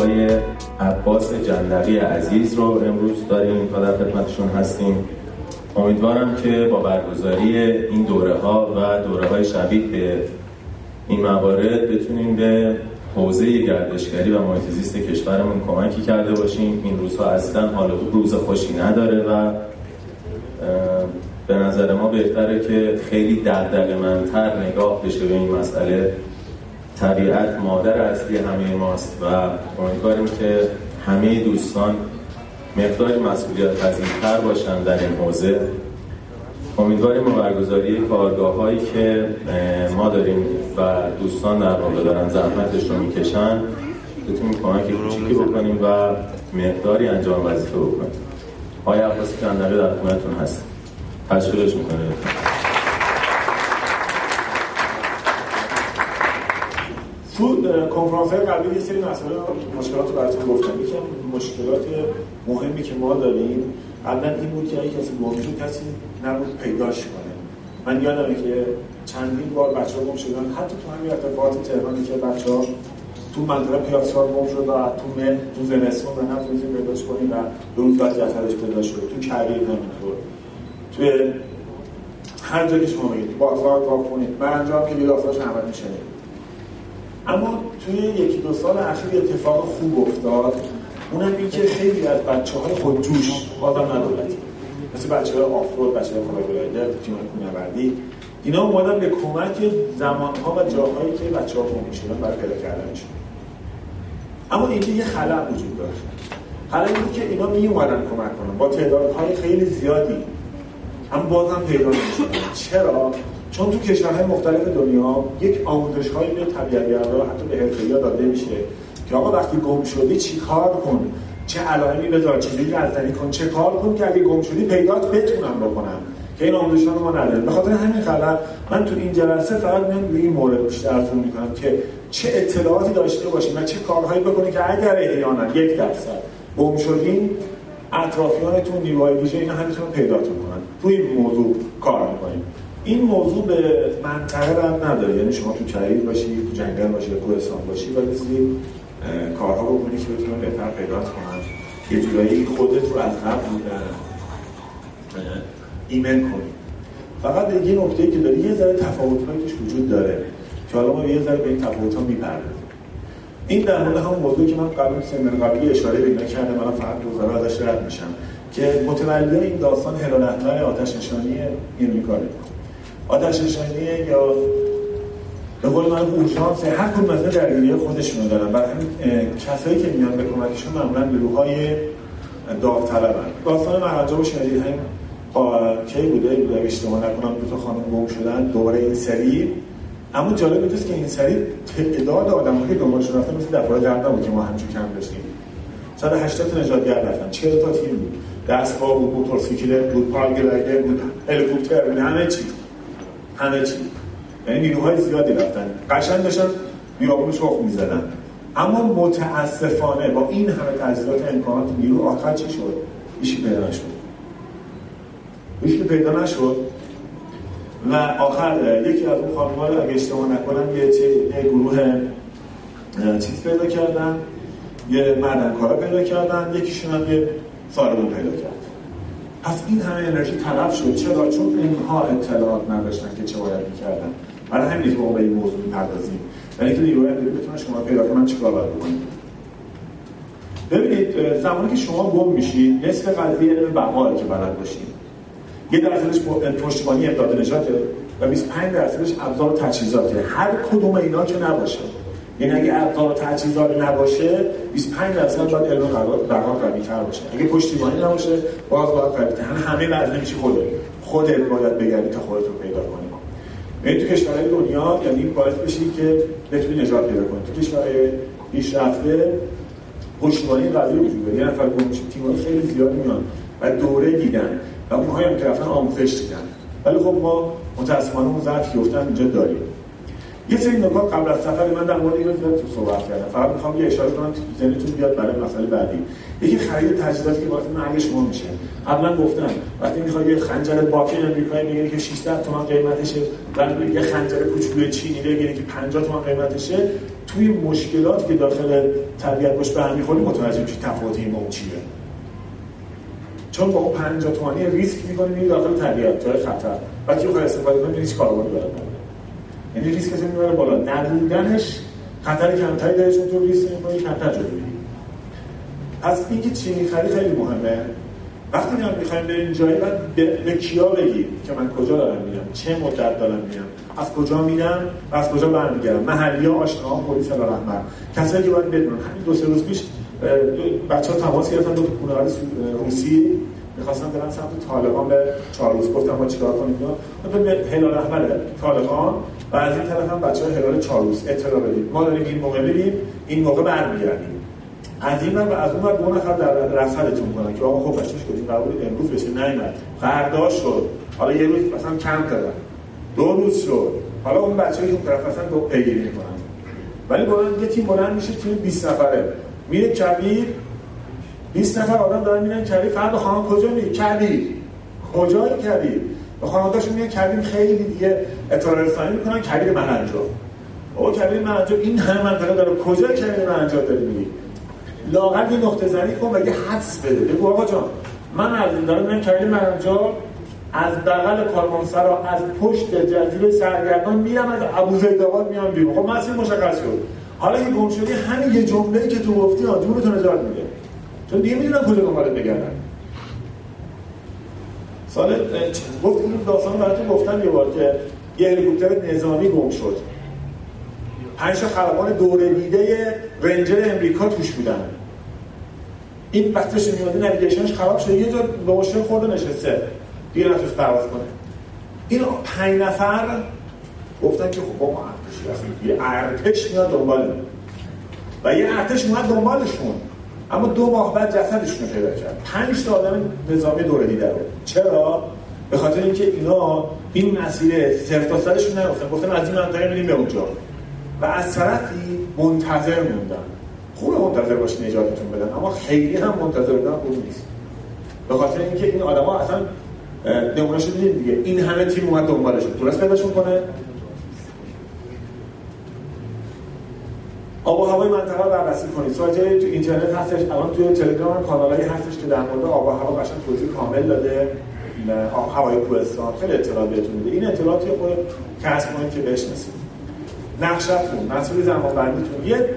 آقای عباس جندقی عزیز رو امروز داریم و در خدمتشون هستیم. امیدوارم که با برگزاری این دوره ها و دوره های شبیه به این موارد بتونیم به حوزه گردشگری و محیط کشورمون کمکی کرده باشیم. این روزها اصلا حال روز خوشی نداره و به نظر ما بهتره که خیلی منتر نگاه بشه به این مسئله. طبیعت مادر اصلی همه ماست و امیدواریم که همه دوستان مقدار مسئولیت پذیرتر باشن در این حوزه. امیدواریم با برگزاری کارگاه هایی که ما داریم و دوستان در واقع دارن زحمتش رو می‌کشن بتونیم کمک کوچیکی بکنیم و مقداری انجام وظیفه بکنیم. آقای عباسی کندقی در خونتون هست تشویقش می‌کنه تو کنفرانس قبلی یه سری مسئله مشکلات رو براتون گفتم. یکی مشکلات مهمی که ما داریم قبلا این بود که اگه کسی شد کسی نبود پیداش کنه. من یادمه که چندین بار بچه ها گم شدن. حتی تو همین ارتفاعات تهرانی که بچه ها تو منطقه پیاسار گم شد و تو مه تو زمستون و نتونستیم پیداش کنیم و دو روز بعد جسدش پیدا شد تو کریر همینطور توی هر جا که شما بگید بازار من انجام که لیلافاش همه میشه. اما توی یکی دو سال اخیر اتفاق خوب افتاد. اونم این که خیلی از بچه های خودجوش بازم ندولتی. مثل بچه های آفرود، بچه های پارابلایدر، تیم کنوردی اینا اومدن به کمک زمان ها و جاهایی که بچه ها گم شدن برای پیدا کردنشون اما اینکه یه خلق وجود داشت. خلق این که اینا می اومدن کمک کنن. با تعدادهای خیلی زیادی. اما باز هم پیدا نمی‌شدن. چرا؟ چون تو کشورهای مختلف دنیا یک آموزش های به طبیعتگردا حتی به حرفه‌ای‌ها داده میشه که آقا وقتی گم شدی چی کار کن؟ چه علائمی بذار چیزی رزنی کن؟ چه کار کن که اگه گم شدی پیدات بتونم بکنم؟ که این آموزش رو ما نداریم. به خاطر همین خلل من تو این جلسه فقط میام روی این مورد بیشترتون می‌کنم که چه اطلاعاتی داشته باشیم و چه کارهایی بکنیم که اگر احیانا یک درصد گم شدین اطرافیانتون نیروهای ویژه اینا همینطور پیداتون کنن. روی این موضوع کار می‌کنیم. این موضوع به منطقه هم نداره. یعنی شما تو کریر باشی تو جنگل باشی کوهستان باشی و بسی کارها بکنی که بتونن بهتر پیدا کنن. یه جورایی خودت رو از قبل ایمن کنی. فقط یه نکته که داره یه ذره تفاوت توش وجود داره که حالا ما یه ذره به این تفاوت ها می‌پردازیم. این در مورد همون موضوعی که من قبل سمن قبلی اشاره به کردم من فقط دوزاره ازش رد میشم. که متولی این داستان هلال احمر آتش نشانی این آتش نشانی یا به قول من اورژانس هر کدوم از درگیری خودشونو دارن. برای همین کسایی که میان به کمکشون معمولا گروه‌های داوطلبن. داستان مهرجا و شنیدید همین کی بوده؟ بوده اشتباه نکنم دو تا خانم گم شدن دوباره این سری. اما جالب اینجاست که این سری تعداد آدمایی که دنبالشون رفتن مثل دفعه قبل نبود که ما همچون کم داشتیم. 180 تا نجاتگر رفتن. 40 تا تیم بود. دستگاه بود موتورسیکلت بود پالگلایدر بود هلیکوپتر بود همه چی. همه چی. یعنی نیروهای زیادی رفتن. قشنگ داشتن بیابون شخ می‌زدن. اما متاسفانه با این همه تجهیزات امکانات نیرو آخر چی شد؟ هیچ پیدا نشد. هیچ پیدا نشد. و آخر یکی از اون خانم‌ها رو اگه اشتباه نکنم یه, یه گروه چیز پیدا کردن. یه کارا پیدا کردن. یکیشون هم یه ساربون پیدا کرد. پس این همه انرژی تلف شد. چرا؟ چون اینها اطلاعات نداشتن که چه باید می‌کردن. برای همین که ما به این موضوع می‌پردازیم. برای اینکه نیروی انرژی بتونه شما پیدا کنن چیکار باید بکنید ببینید زمانی که شما گم میشید نصف قضیه علم بقا که بلد باشید. یه درصدش پشتیبانی امداد نجاته و 25 درصدش ابزار تجهیزاته. هر کدوم اینا که نباشه. یعنی اگه و تجهیزات نباشه 25 درصد باید علم بقا قوی تر باشه. اگه پشتیبانی نباشه باز باید قوی تر همه بعد نمیشه خودت خودت باید بگردی تا خودت رو پیدا کنی. یعنی تو کشورهای دنیا یعنی باعث بشی که بتونی نجات پیدا کنی. تو کشورهای پیشرفته پشتیبانی قوی وجود داره. یه نفر گم تیم‌های خیلی زیاد میان و دوره دیدن و اونها هم که آموزش دیدن. ولی خب ما متاسفانه اون ضعفی که اینجا داریم. یه سری نکات قبل از سفر من در مورد اینو تو صحبت کردم. فقط می‌خوام یه اشاره کنم ذهنتون بیاد برای مسئله بعدی. یکی خرید تجهیزاتی که باعث مرگ شما میشه. قبلا گفتم وقتی می‌خوای یه خنجر باکن امریکایی بگیری که 600 تومن قیمتشه و یه خنجر کوچولوی چینی بگیری که 50 تومن قیمتشه توی مشکلاتی که داخل طبیعت باش به هم می‌خوری متوجه میشی تفاوت این چیه. چون با اون 50 تومانی ریسک می‌کنی داخل طبیعت جای خطر. که بخوای استفاده کنی هیچ کاربردی برات یعنی ریسک می‌بره بالا. نبودنش خطر کمتری داره چون تو ریسک می‌کنی کمتر جلو میری پس اینکه چی می‌خری خیلی مهمه. وقتی میام می‌خوایم بریم جایی بعد به, کیا بگیم که من کجا دارم میرم چه مدت دارم میرم از کجا میرم و از کجا برمیگردم. محلی ها آشنا پلیس رحمت کسایی که باید بدونن. همین دو سه روز پیش بچه ها تماس گرفتن دو تا روسی. می‌خواستن برن سمت طالبان به چارلوس گفتم ما چیکار کنیم؟ اینا به هلال احمر طالبان و از این طرف هم بچه ها هلال چارلوس اطلاع بدیم ما داریم این موقع بریم این موقع برمیگردیم. از این و از اون دو نفر در رصدتون کنن که آقا خب بچه‌ش کردیم قبول امروز بشه نیومد. فردا شد. حالا یه روز مثلا کم دادن دو روز شد. حالا اون بچه‌ای که طرف مثلا دو پیگیری می‌کنن. ولی بلند یه تیم بلند میشه تیم 20 نفره. میره کبیر. 20 نفر آدم دارن میرن کبیر. فردا خانم کجا میری؟ کبیر. کجای کبیر؟ به خانواده‌شون میگن کبیر خیلی دیگه اطلاع رسانی می‌کنن کبیر منجا او کبیر منجا این همه منطقه داره کجا کبیر منجا داری میری لاغر یه نقطه زنی کن و یه حدس بده. بگو آقا جان من از این دارم من کبیر منجا از بغل کارمانسرا از پشت جزیره سرگردان میرم از ابوزیدآباد میام بیرون. خب مسیر مشخص شد. حالا این گم شدی همین یه جمله‌ای که تو گفتی ها جونتون نجات میده چون دیگه می‌دونم کجا دنبالت بگردن. سال گفت این داستان براتون گفتم یه بار که یه هلیکوپتر نظامی گم شد. پنج خلبان دوره دیده رنجر امریکا توش بودن. این وقتش میاده نویگیشنش خراب شده. یه جا به مشکل خورده نشسته. دیگه نتوش پرواز کنه. این پنج نفر گفتن که خب ما ارتش یه ارتش میاد دنبال و یه ارتش اومد دنبالشون. اما دو ماه بعد جسدشون رو پیدا کرد. پنج تا آدم نظامی دوره دیده رو. چرا؟ به خاطر اینکه اینا این مسیر صرف تا سرشون نگفتن گفتن از این منطقه میریم به اونجا. و از طرفی منتظر موندن. خوب منتظر باشین نجاتتون بدن اما خیلی هم منتظر بودن خوب نیست. به خاطر اینکه این آدما اصلا نمونهش دیدید دیگه. این همه تیم اومد دنبالشون. تونست پیداشون کنه؟ آب و هوای منطقه رو بررسی کنید. سایت تو اینترنت هستش. الان توی تلگرام کانالایی هستش که در مورد آب و هوا قشنگ توضیح کامل داده. هوای کوهستان خیلی اطلاعات بهتون میده. این اطلاعاتی خود کسب کنید که بشناسید. نقشتون مسئول زمان بندیتون یه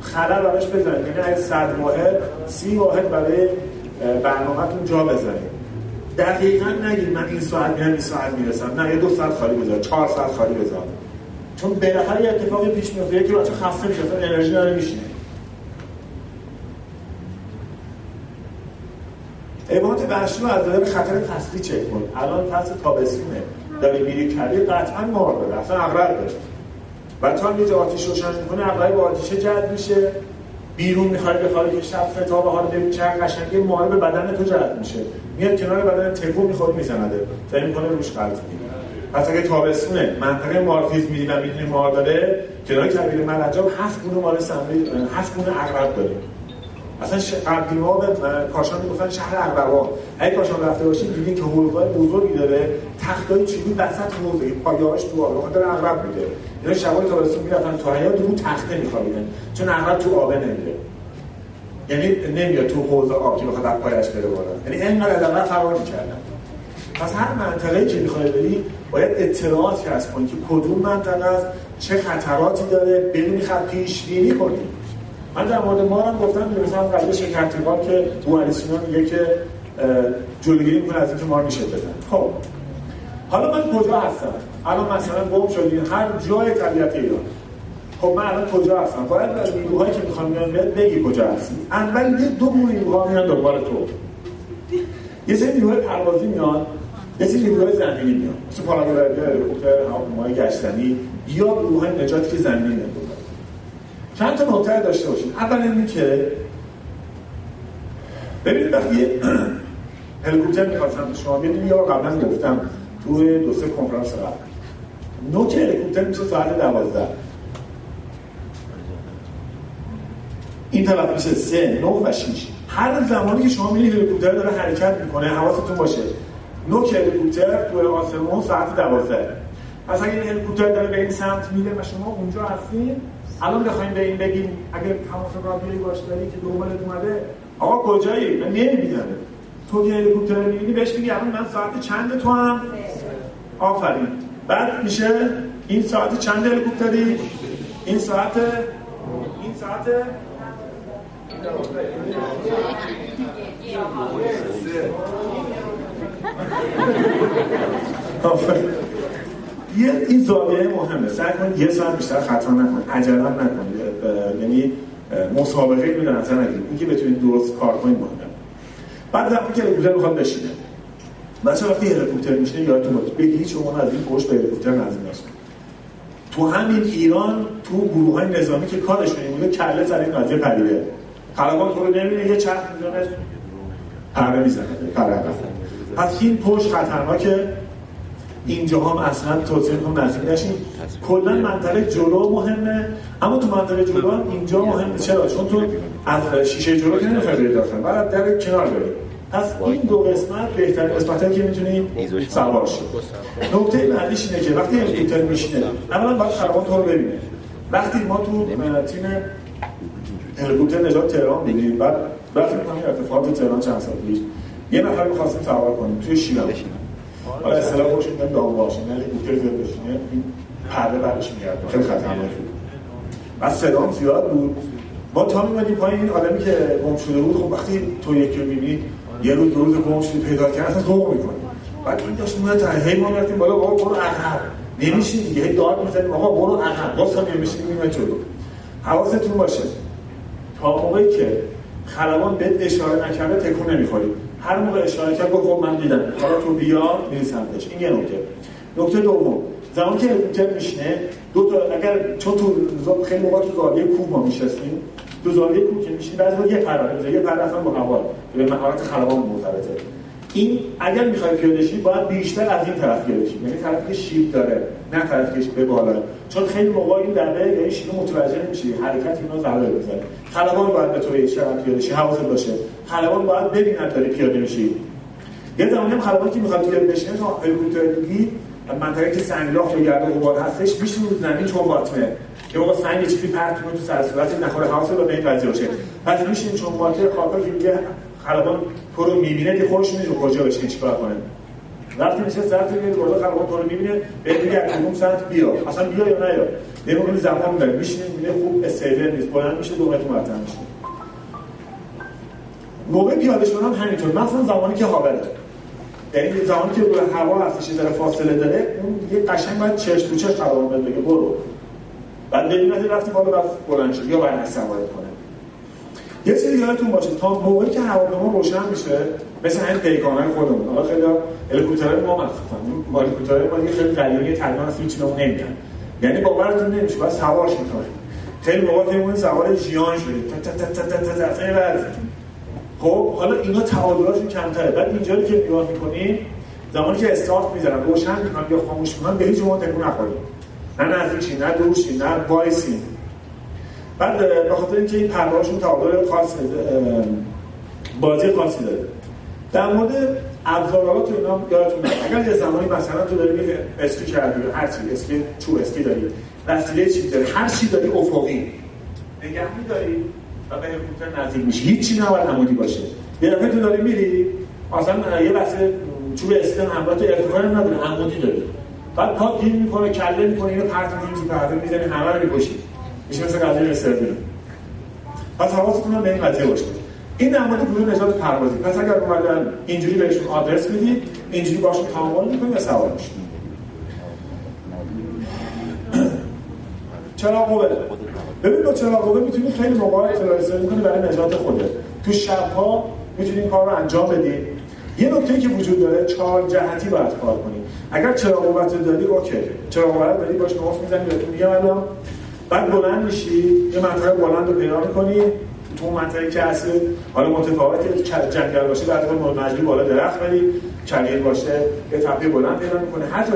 خلل براش بزنید. یعنی اگه 100 واحد 30 واحد برای برنامهتون جا بزنید. دقیقا نگید من این ساعت میرم این ساعت می‌رسم. نه یه دو ساعت خالی بذار. چهار ساعت خالی بذار. چون بالاخره یه اتفاقی پیش میفته. یکی بچه خسته میشه انرژی داره میشینه. حیوانات وحشی رو از نظر خطر فصلی چک کن الان فصل تابستونه. داری میری کردی قطعا مار داره. اصلا اغرب داره. و تا یه آتیش روشن می‌کنه اغرب با آتیشه جد میشه. بیرون می‌خوای بخوای که شب فتابه ها رو ببین چه قشنگی مار به بدن تو جذب میشه. میاد کنار بدن تکو می‌خواد میزنده. فکر می‌کنه روش قلط پس اگه تابستونه منطقه مارفیز میدی و می‌دونی مار داره کنار کبیر مرجاب هفت گونه مار سمری هفت گونه عقرب داره. اصلا قبلی ما به کاشان می‌گفتن شهر عقربا اگه کاشان رفته باشید دیدین که حوضای بزرگی داره. تختای چوبی وسط حوضه پایه‌هاش تو آب. خاطر عقرب میده اینا شبای تابستون می‌رفتن تا حیات رو تخته میخوابیدن. چون عقرب تو آبه نمیره یعنی نمیاد تو حوض آب که بخواد پایش بره بالا. یعنی اینقدر عقرب فرار می‌کردن. پس هر منطقه‌ای که می‌خوای بری باید اطلاعات کسب کنی که کدوم منطقه است چه خطراتی داره بدونی خط پیش بینی کنی. من در مورد ما هم گفتم مثلا قبل شکرتیبان که بوالیسینا میگه که جلوگیری می‌کنه از اینکه ما میشه بزن خب. حالا من کجا هستم؟ الان مثلا گم شدیم هر جای طبیعت ایران. خب من الان کجا هستم؟ باید از نیروهایی که می‌خوام بیان بگی کجا هستی. اول یه دو گروه نیروها میان دنبال تو. یه سری نیروهای پروازی میان یه سری نیروهای زمینی میان. مثل هلیکوپتر هواپیمای گشتنی یا گروههای نجاتی که زمینی میان. چند تا نکته داشته باشید اول اینه که ببینید وقتی هلیکوپتر می‌خواستم شما ببینید یا قبلا گفتم توی دو سه کنفرانس قبل. نوک هلیکوپتر میشه ساعت دوازده. این طرف میشه سه نو و شیش. هر زمانی که شما می‌بینید هلیکوپتر داره حرکت می‌کنه حواستون باشه. نوک هلیکوپتر توی آسمون ساعت دوازده. پس اگه هلیکوپتر داره به این سمت میره و شما اونجا هستین الان بخوایم به این بگیم اگر تماس رادیویی باش داری که دنبالت اومده. آقا کجایی؟ من نمی‌بینم تو که هلیکوپتر می‌بینی بهش میگی الان من ساعت چند تو هم؟ آفرین. بعد میشه این ساعت چند هلیکوپتری؟ این ساعت؟ این ساعت؟ یه این زاویه مهمه. سعی کنید یه ساعت بیشتر خطا نکنید. عجله نکنید. یعنی مسابقه در نظر نگیرید. اینکه بتونید درست کار کنید مهمه. بعد وقتی که هلیکوپتر می‌خواد بشینه. بچه وقتی هلیکوپتر میشینه یادتون باشه. به هیچ عنوان از این پشت به هلیکوپتر نزدیک نشید تو همین ایران تو گروه های نظامی که کارشون این بوده کله سر این قضیه پریده خلبان تو رو نمیده یه چرخ می‌زنه. پره می‌زنه. پره پس این پشت خطرناکه. اینجا هم اصلا توصیه می‌کنم نزدیک نشین کلا منطقه جلو مهمه اما تو منطقه جلو هم اینجا مهمه. چرا؟ چون تو از شیشه جلو که نمی‌خوای داخل بعد در کنار بری. پس این دو قسمت بهترین قسمتی که می‌تونی سوار شی نکته بعدیش اینه که وقتی هلیکوپتر میشینه اولا باید خرابان تو رو ببینه. وقتی ما تو تیم هلیکوپتر نجات تهران بودیم بعد وقتی می‌کنیم ارتفاعات تهران چند سال پیش یه نفر می‌خواستیم سوار کنیم توی شیراز. حالا اصطلاح خوش میگن دام باشه نه هلیکوپتر زیاد بشینه این پرده برش میگرد خیلی خطرناک بود. بعد صدام زیاد بود. ما تا میمدیم پایین. این آدمی که گم شده بود خب وقتی تو یکی رو می‌بینی یه روز دو روز گم شده پیدا کردن اصلا ذوق می‌کنه بعد این داشت میاد تا هی ما رفتیم بالا بابا برو عقب. نمیشین دیگه هی داد می‌زنیم آقا برو عقب. باز هم نمیشین میاد جلو حواستون باشه. تا موقعی که خلبان بهت اشاره نکرده تکون نمی‌خوری. هر موقع اشاره کرد گفت خب من دیدم. حالا تو بیا میری سمتش. این یه نکته. نکته دوم. زمانی که هلیکوپتر میشینه دو تا اگر چون تو خیلی موقع تو زاویه کوه ما میشستیم تو زاویه کوه که میشینی بعضی یه پرده یه پرده اصلا با هوا. به مهارت خلبان مرتبطه این اگر می‌خوای پیاده باید بیشتر از این طرف پیاده یعنی طرفی که شیب داره نه طرفی که به بالا. چون خیلی موقع این دبه این شیب متوجه نمیشی. حرکت اینا ضربه بزنه خلبان باید به طور شرط پیاده حواست باشه. خلبان باید ببیند داری پیاده میشی یه زمانی هم خلبان که می‌خواد پیاده بشه تا هلیکوپتر دیدی منطقه که سنگلاخ یا گرد و غبار هستش میشین رو زمین چون باطمه یه موقع سنگ چیزی پرت تو سر صورت نخوره حواست به این قضیه باشه. پس میشین چون باطمه خاطر که خلبان تو رو می‌بینه که خودش می‌دونه کجا بشه چیکار کنه وقتی میشه سر تو میاد بالا خلبان تو رو می‌بینه بهت میگه کدوم سمت بیا. اصلا بیا یا نیا. یه موقع زمان می‌بره میشینه می‌بینه خوب استیبل نیست. بلند میشه دو متر مرتب میشه. موقع پیاده شدن همینطور. مثلا زمانی که هاوره یعنی زمانی که روی هوا هستش یه فاصله داره اون یه قشنگ باید چش تو چش قرار بده برو. بعد ببینید رفتی بالا رفت بلند شد. یا برنامه سوارت کنه. یه چیزی یادتون باشه تا موقعی که هواپیما روشن میشه مثل همین پیکانای خودمون حالا خیلی هلیکوپترهای ما مخصوصا هلیکوپترهای ما یه خیلی قلیونی تقریبا هیچ نوع نمیدن یعنی باورتون نمیشه بعد سوارش می‌کنه خیلی موقع فکر سوار ژیان شدید تا تا تا تا تا تا تا خب حالا اینا تعادلاشون کمتره بعد اینجا که نگاه می‌کنید زمانی که استارت می‌ذارن روشن می‌کنن یا خاموش می‌کنن به هیچ عنوان تکون نخورید نه نزدیکی نه نه وایسی بعد به خاطر اینکه این پرواشون تعادل خاص بازی خاصی داره. در مورد ابزارات تو اینا یادتون اگر یه زمانی مثلا تو داری اسکی کردی هر چی اسکی چوب اسکی داری وسیله چی داری؟ هر چی داری افقی. نگه می‌داری و به هلیکوپتر نزدیک میشی. هیچ چی نباید عمودی باشه. یه دفعه تو داری میری مثلا یه وسیله چوب اسکی همراه تو ارتفاعی نداره عمودی داری. بعد پا گیر می‌کنه کله می‌کنه اینو پرت می‌کنی تو پرده می‌زنی همه رو می‌کشی. میشه مثل قضیه استرابیل پس حواستون به این قضیه باشه این مورد گروه نجات پروازی. پس اگر اومدن اینجوری بهشون آدرس می‌دید اینجوری باشون تعامل می‌کنید و سوار میشید؟ چرا قوه ببین با چرا قوه می‌تونید خیلی موقع اطلاع رسانی کنید برای نجات خوده تو شبها می‌تونید این کار رو انجام بدید یه نکته که وجود داره چهار جهتی باید کار کنید اگر چرا قوت داری اوکی. چرا قوت داری باش نقاط می‌زنی بهتون میگم الان. بعد بلند میشی یه منطقه بلند رو پیدا می‌کنی تو منطقه که هستی حالا متفاوت جنگل باشه بعد تو مجبور بالا درخت بری کلیل باشه یه تپه بلند پیدا می‌کنه هر جا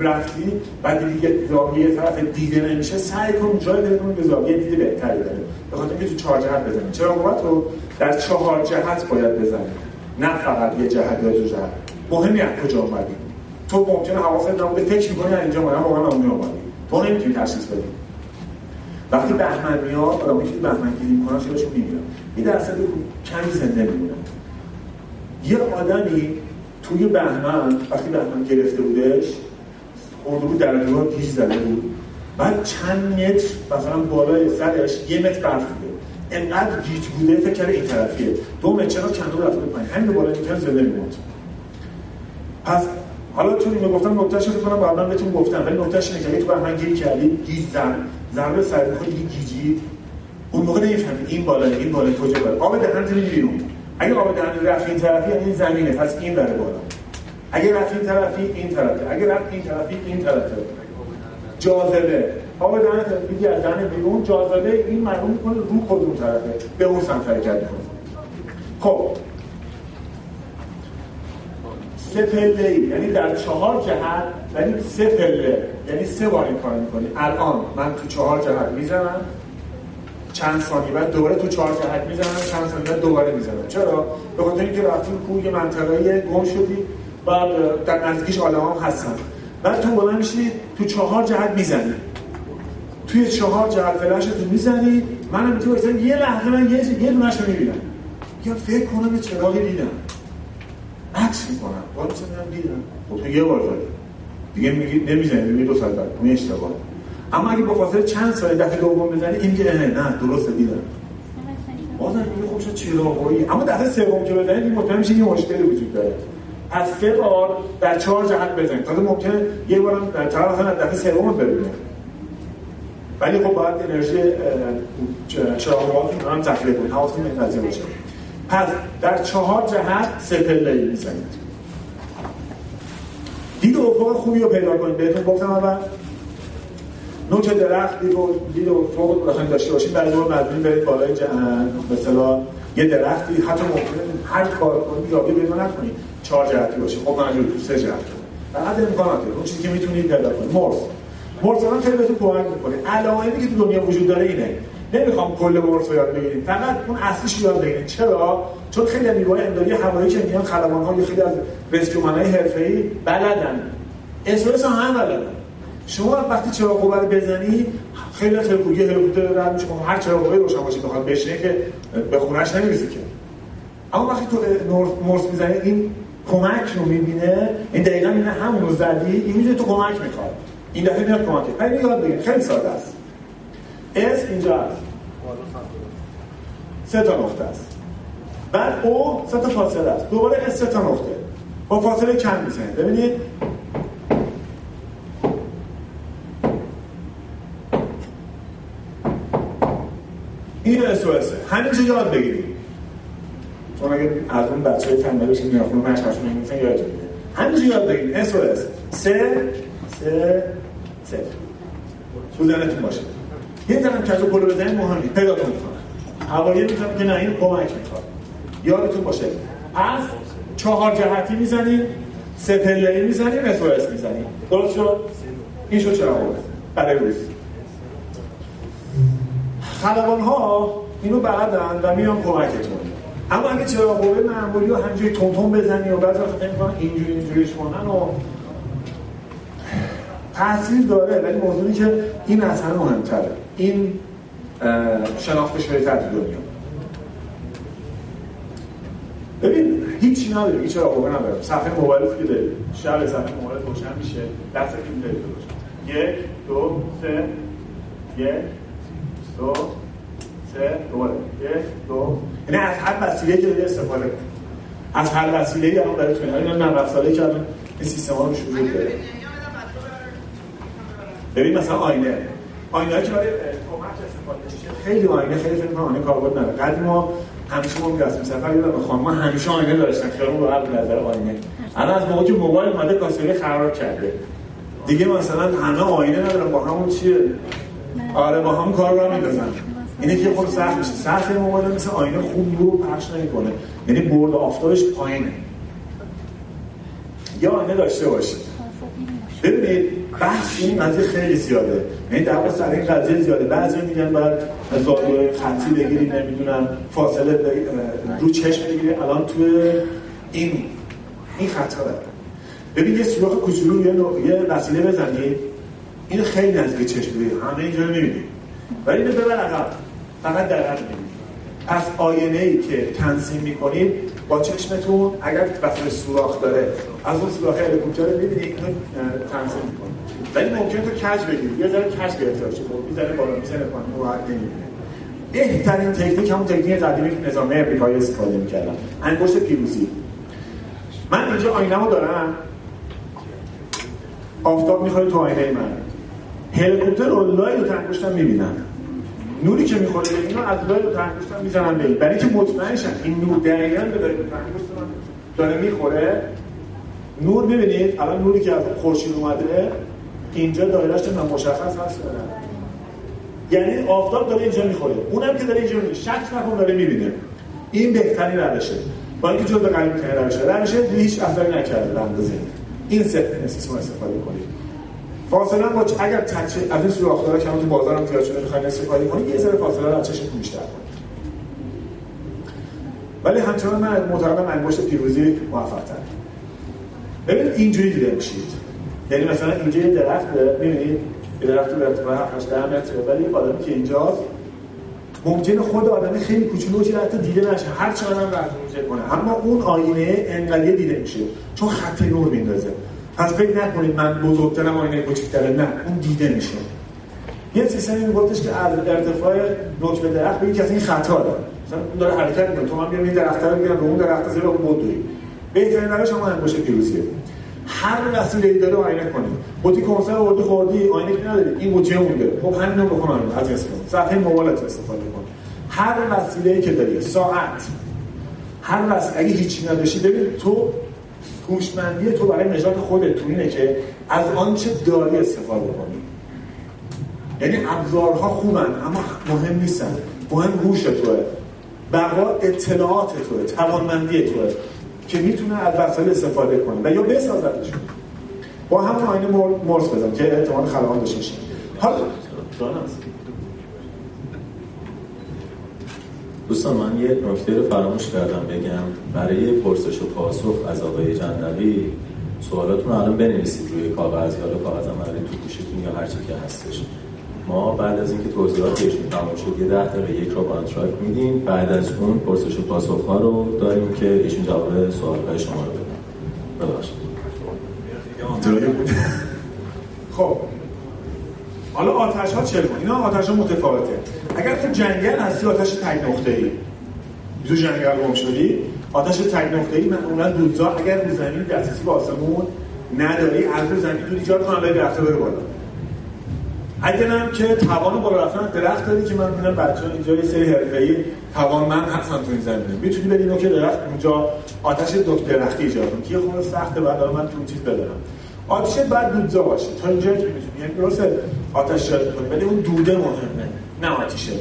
رفتی بعد دیگه زاویه طرف دیده نمیشه سعی کن جای کنی به زاویه دیده بهتری داره به خاطر اینکه تو چهار جهت بزنی. چرا قوت رو در چهار جهت باید بزنی. نه فقط یه جهت یا دو جهت. مهمی از کجا اومدی؟ تو ممکنه حواست نبوده فکر می‌کنی اینجا اومدم واقعا اونجا اومدی. تو نمی‌تونی تشخیص بدی. وقتی بهمن میاد آدمایی که بهمن گیری می‌کنن خیلیشون میمیرن این درصد کمی زنده میمونه. یه آدمی توی بهمن وقتی بهمن گرفته بودش خورده بود در ها گیج زده بود. بعد چند متر مثلا بالای سرش یه متر برف بوده. انقدر گیج بوده فکر کرده این طرفیه. دو متر چرا کندو رفته پایین. همین بالای میتر زنده میموند. پس حالا تو اینو گفتم نکتهش رو کنم قبلا بهتون گفتم ولی نکتهش اینه که تو بهمن گیر کردی گیج زن. ضربه سر خود گیجید اون موقع نمی‌فهمید این بالا این بالا کجا بالا. آب دهنت میری بیرون اگه آب دهن رفت این طرفی این زمینه. پس این بره بالا. اگه رفت این طرفی این طرفه. اگه رفت این طرفی این طرفه. جاذبه. آب دهن طرفی از دهن بیرون. جاذبه این معلوم می‌کنه رو کدوم طرفه. به اون سمت حرکت خب. سه پله ای. یعنی در چهار جهت ولی سه پله. یعنی سه بار این کار می‌کنی. الان من تو چهار جهت می‌زنم چند ثانیه بعد دوباره تو چهار جهت می‌زنم چند ثانیه بعد دوباره می‌زنم. چرا؟ به خاطر اینکه رفتیم کوی منطقه گم شدی و در نزدیکش آدم هم هستن. بعد تو بلند میشی تو چهار جهت می‌زنی. توی چهار جهت فلش رو می‌زنی. منم تو یه لحظه من یه یه دونش می‌بینم. یا فکر کنم چراغی دیدم. عکس می‌کنم باید هم دیدم؟ خب تو یه بار زدی دیگه میگی نمی‌زنی میگی دو ساعت بعد. اون اشتباه. اما اگه با فاصله چند سال دفعه دوم بزنی این میگه نه درست دیدم. بازم میگه خب چه چراغایی. اما دفعه سوم که بزنی این مطمئن میشه یه مشکلی وجود داره. از سه بار در چهار جهت بزنید. تازه ممکنه یه بار در طرف مثلا دفعه سوم ببینه. ولی خب باید انرژی چراغات هم ذخیره کنید. حواستون این قضیه باشه. پس در چهار جهت سه پله می‌زنید. دید افق خوبی رو پیدا کنید. بهتون گفتم اول. نوک درخت دید و دید افق بخواید داشته باشید. برای دور مدنی برید بالای مثلا یه درختی. حتی ممکنه هر کار کنید یا پیدا نکنید. چهار جهتی باشه. خب تو سه جهت. بعد امکاناته. اون چیزی که می‌تونید پیدا کنید. مرس مرس هم خیلی بهتون کمک می‌کنه. علائمی که تو دنیا وجود داره اینه. نمی‌خوام کل مرس رو یاد بگیرید فقط اون اصلیش یاد بگیرید چرا؟ چون خیلی از نیروهای امدادی هوایی که میان خلبان ها خیلی از رسکیومن های حرفه‌ای بلدن. اسپرس هم بلدن. شما وقتی چراغ قوه بزنی خیلی از هلیکوپتر هلیکوپتر رد میشه. هر چراغ قوه روشن باشه بخواد بشینه که به خونش نمی‌رسه که. اما وقتی تو مرس می‌زنی این کمک رو می‌بینه. این دقیقا این همون رو زدی این می‌دونه تو کمک می‌خواد. این دفعه میاد کمک یاد بگیر. خیلی ساده است. اس اینجا هست. سه تا نقطه است. بعد او سه تا فاصله است. دوباره اس سه تا نقطه. با فاصله کم می‌زنید. ببینید. این اس و اس همینجا یاد بگیرید. چون اگه از اون بچه های تنبه بشه میافون مش هشون نمیتون یاد بگیرید. همینجا یاد بگیرید. اس و اس سه سه سه. تو باشه. یه ذره که از پلو بزنید مهمی پیدا کنید هوایی می‌تونم که نه این کمک می‌خواد یادتون باشه از چهار جهتی می‌زنیم سه پله‌ای می‌زنیم اس اس می‌زنیم درست شد؟ این شد چرا برای روز خلبان ها اینو بعدن و میان کمکتون. اما اگه چرا قوه معمولی رو همینجوری تون بزنی و بعد وقت می‌کنن اینجوری اینجوریش کنن و تاثیر داره. ولی موضوعی که این همه مهمتره. این شناخته شده در دنیا. ببین هیچی نداره هیچ راهو نداره. صفحه موبایل که داری شب صفحه موبایل روشن میشه دست که داری یک دو سه یک دو سه دوباره. یک دو. یعنی از هر وسیله که داری استفاده کن. از هر وسیله ای الان برای تو اینا ساله که الان این سیستم ها رو شروع داره ببین مثلا آینه. آینه که برای کمک استفاده میشه. خیلی آینه خیلی فکر کنم آینه کاربرد نداره. قدیم ما همیشه ما می‌رفتیم سفر یادم خانم ما همیشه آینه داشتن. خیالمون راحت نظر آینه. الان از موقعی که موبایل اومده کاسری خراب کرده. دیگه مثلا همه آینه ندارن با همون چیه؟ آره با همون کار رو میندازن اینه که خود سخت میشه. سطح موبایل مثل آینه خوب رو پخش نمی‌کنه. یعنی برد آفتابش پایینه. یا آینه داشته باشید ببینید بحث این قضیه خیلی زیاده. یعنی در سر این قضیه زیاده. بعضی میگن بعد زاویه خطی بگیری نمی‌دونم فاصله رو چشم بگیری. الان تو این این خطا ببین یه سوراخ کوچولو یه, یه وسیله بزنید این خیلی نزدیک چشم بگیری. همه اینجا رو ولی اینو ببر عقب. فقط در عقب پس آینه ای که تنظیم می‌کنید با چشمتون اگر وسط سوراخ داره از اون سوراخ هلیکوپتر رو می‌بینید اینو تنظیم می‌کنید ولی ممکنه تو کج بگیری. یه ذره کج گرفته باشه خب می‌زنه بالا می‌زنه پایین. راحت نمی‌بینه. بهترین تکنیک همون تکنیک قدیمی که نظام امریکایی استفاده می‌کردن. انگشت پیروزی. من اینجا آینه‌مو دارم. آفتاب می‌خوره تو آینه من. هلیکوپتر رو لای دو انگشتم می‌بینم. نوری که می‌خوره به اینا از لای دو انگشتم می‌زنم به این. برای که مطمئن شم این نور دقیقاً به داره داره می‌خوره نور ببینید الان نوری که از خورشید اومده اینجا دایرهش من مشخص هست یعنی آفتاب داره اینجا می‌خوره. اونم که داره اینجا می‌خوره. شک نکن داره می‌بینه. این بهترین روشه. با اینکه جزء قریب ترین روشه. روشه هیچ اثری نکرده به اندازه. این سیستم استفاده کنید. فاصله با اگر تچ از سوراخ داره که تو بازارم زیاد شده می‌خواین استفاده کنید یه ذره فاصله رو از چشم بیشتر کنید ولی همچنان من معتقدم انگشت پیروزی موفق تر ببینید اینجوری دیده میشید. یعنی مثلا اینجا یه درخت می‌بینید؟ یه درخت به ارتفاع 7 8 متر. ولی آدمی که اینجاست ممکنه خود آدم خیلی کوچولو چه حتی دیده نشه. هر چقدر هم رد کنه اما اون آینه انقدر دیده میشه. چون خط نور میندازه پس فکر نکنید من بزرگترم آینه کوچیک‌تره نه اون دیده میشه. یه سیستمی میگفتش که از ارتفاع نوک به درخت به کسی این خطا داره. مثلا اون داره حرکت می‌کنه تو من بیام این درخت رو بگیرم رو اون درخت زیر اون بدوی بهترین روش هم انگشت پیروزیه هر وسیله داره آینه کنید بوتی کنسر آوردی خوردی آینه که نداری این بوتی مونده خب همین رو بکن آینه از اسم صفحه موبایلت استفاده کن. هر وسیله که داری ساعت هر وسیله اگه هیچی نداشتی ببین تو هوشمندی تو برای نجات خودت تو اینه که از آنچه داری استفاده کنی. یعنی ابزارها خوبن اما مهم نیستن. مهم هوش توه. بقا اطلاعات توه توانمندی توه که می‌تونه از وسایل استفاده کنه و یا بسازدشون با همون آینه مرز بزن که احتمال خلقان داشته حالا دوستان من یه نکته رو فراموش کردم بگم. برای پرسش و پاسخ از آقای جندوی سوالاتون الان بنویسید روی کاغذ یا کاغذ عملی تو گوشیتون یا هر چی که هستش. ما بعد از اینکه توضیحات ایشون تمام شد یه ده دقیقه یک آنتراکت میدیم. بعد از اون پرسش و پاسخ ها رو داریم که ایشون جواب سوال های شما رو بدن. ببخشید. خب. حالا آتش ها چه اینا آتش ها متفاوته. اگر تو جنگل هستی آتش تک نقطه ای تو جنگل گم شدی آتش تک نقطه ای معمولا دودزا اگر رو زمین دسترسی به آسمون نداری از رو زمین دود ایجاد کنن به درخت بره بالا. اگر هم که توان بالا رفتن درخت داری که من می‌بینم بچه‌ها اینجا یه سری حرفه‌ای توانمند هستن تو این زمینه. می‌تونی بدی که درخت اونجا آتش دو درختی ایجاد کنی که خود سخته بعد من تو چیز بدارم. آتش بعد دودزا باشه. تا اینجا که می‌تونی یعنی درست آتش شد کنی ولی اون دوده مهمه نه آتیشه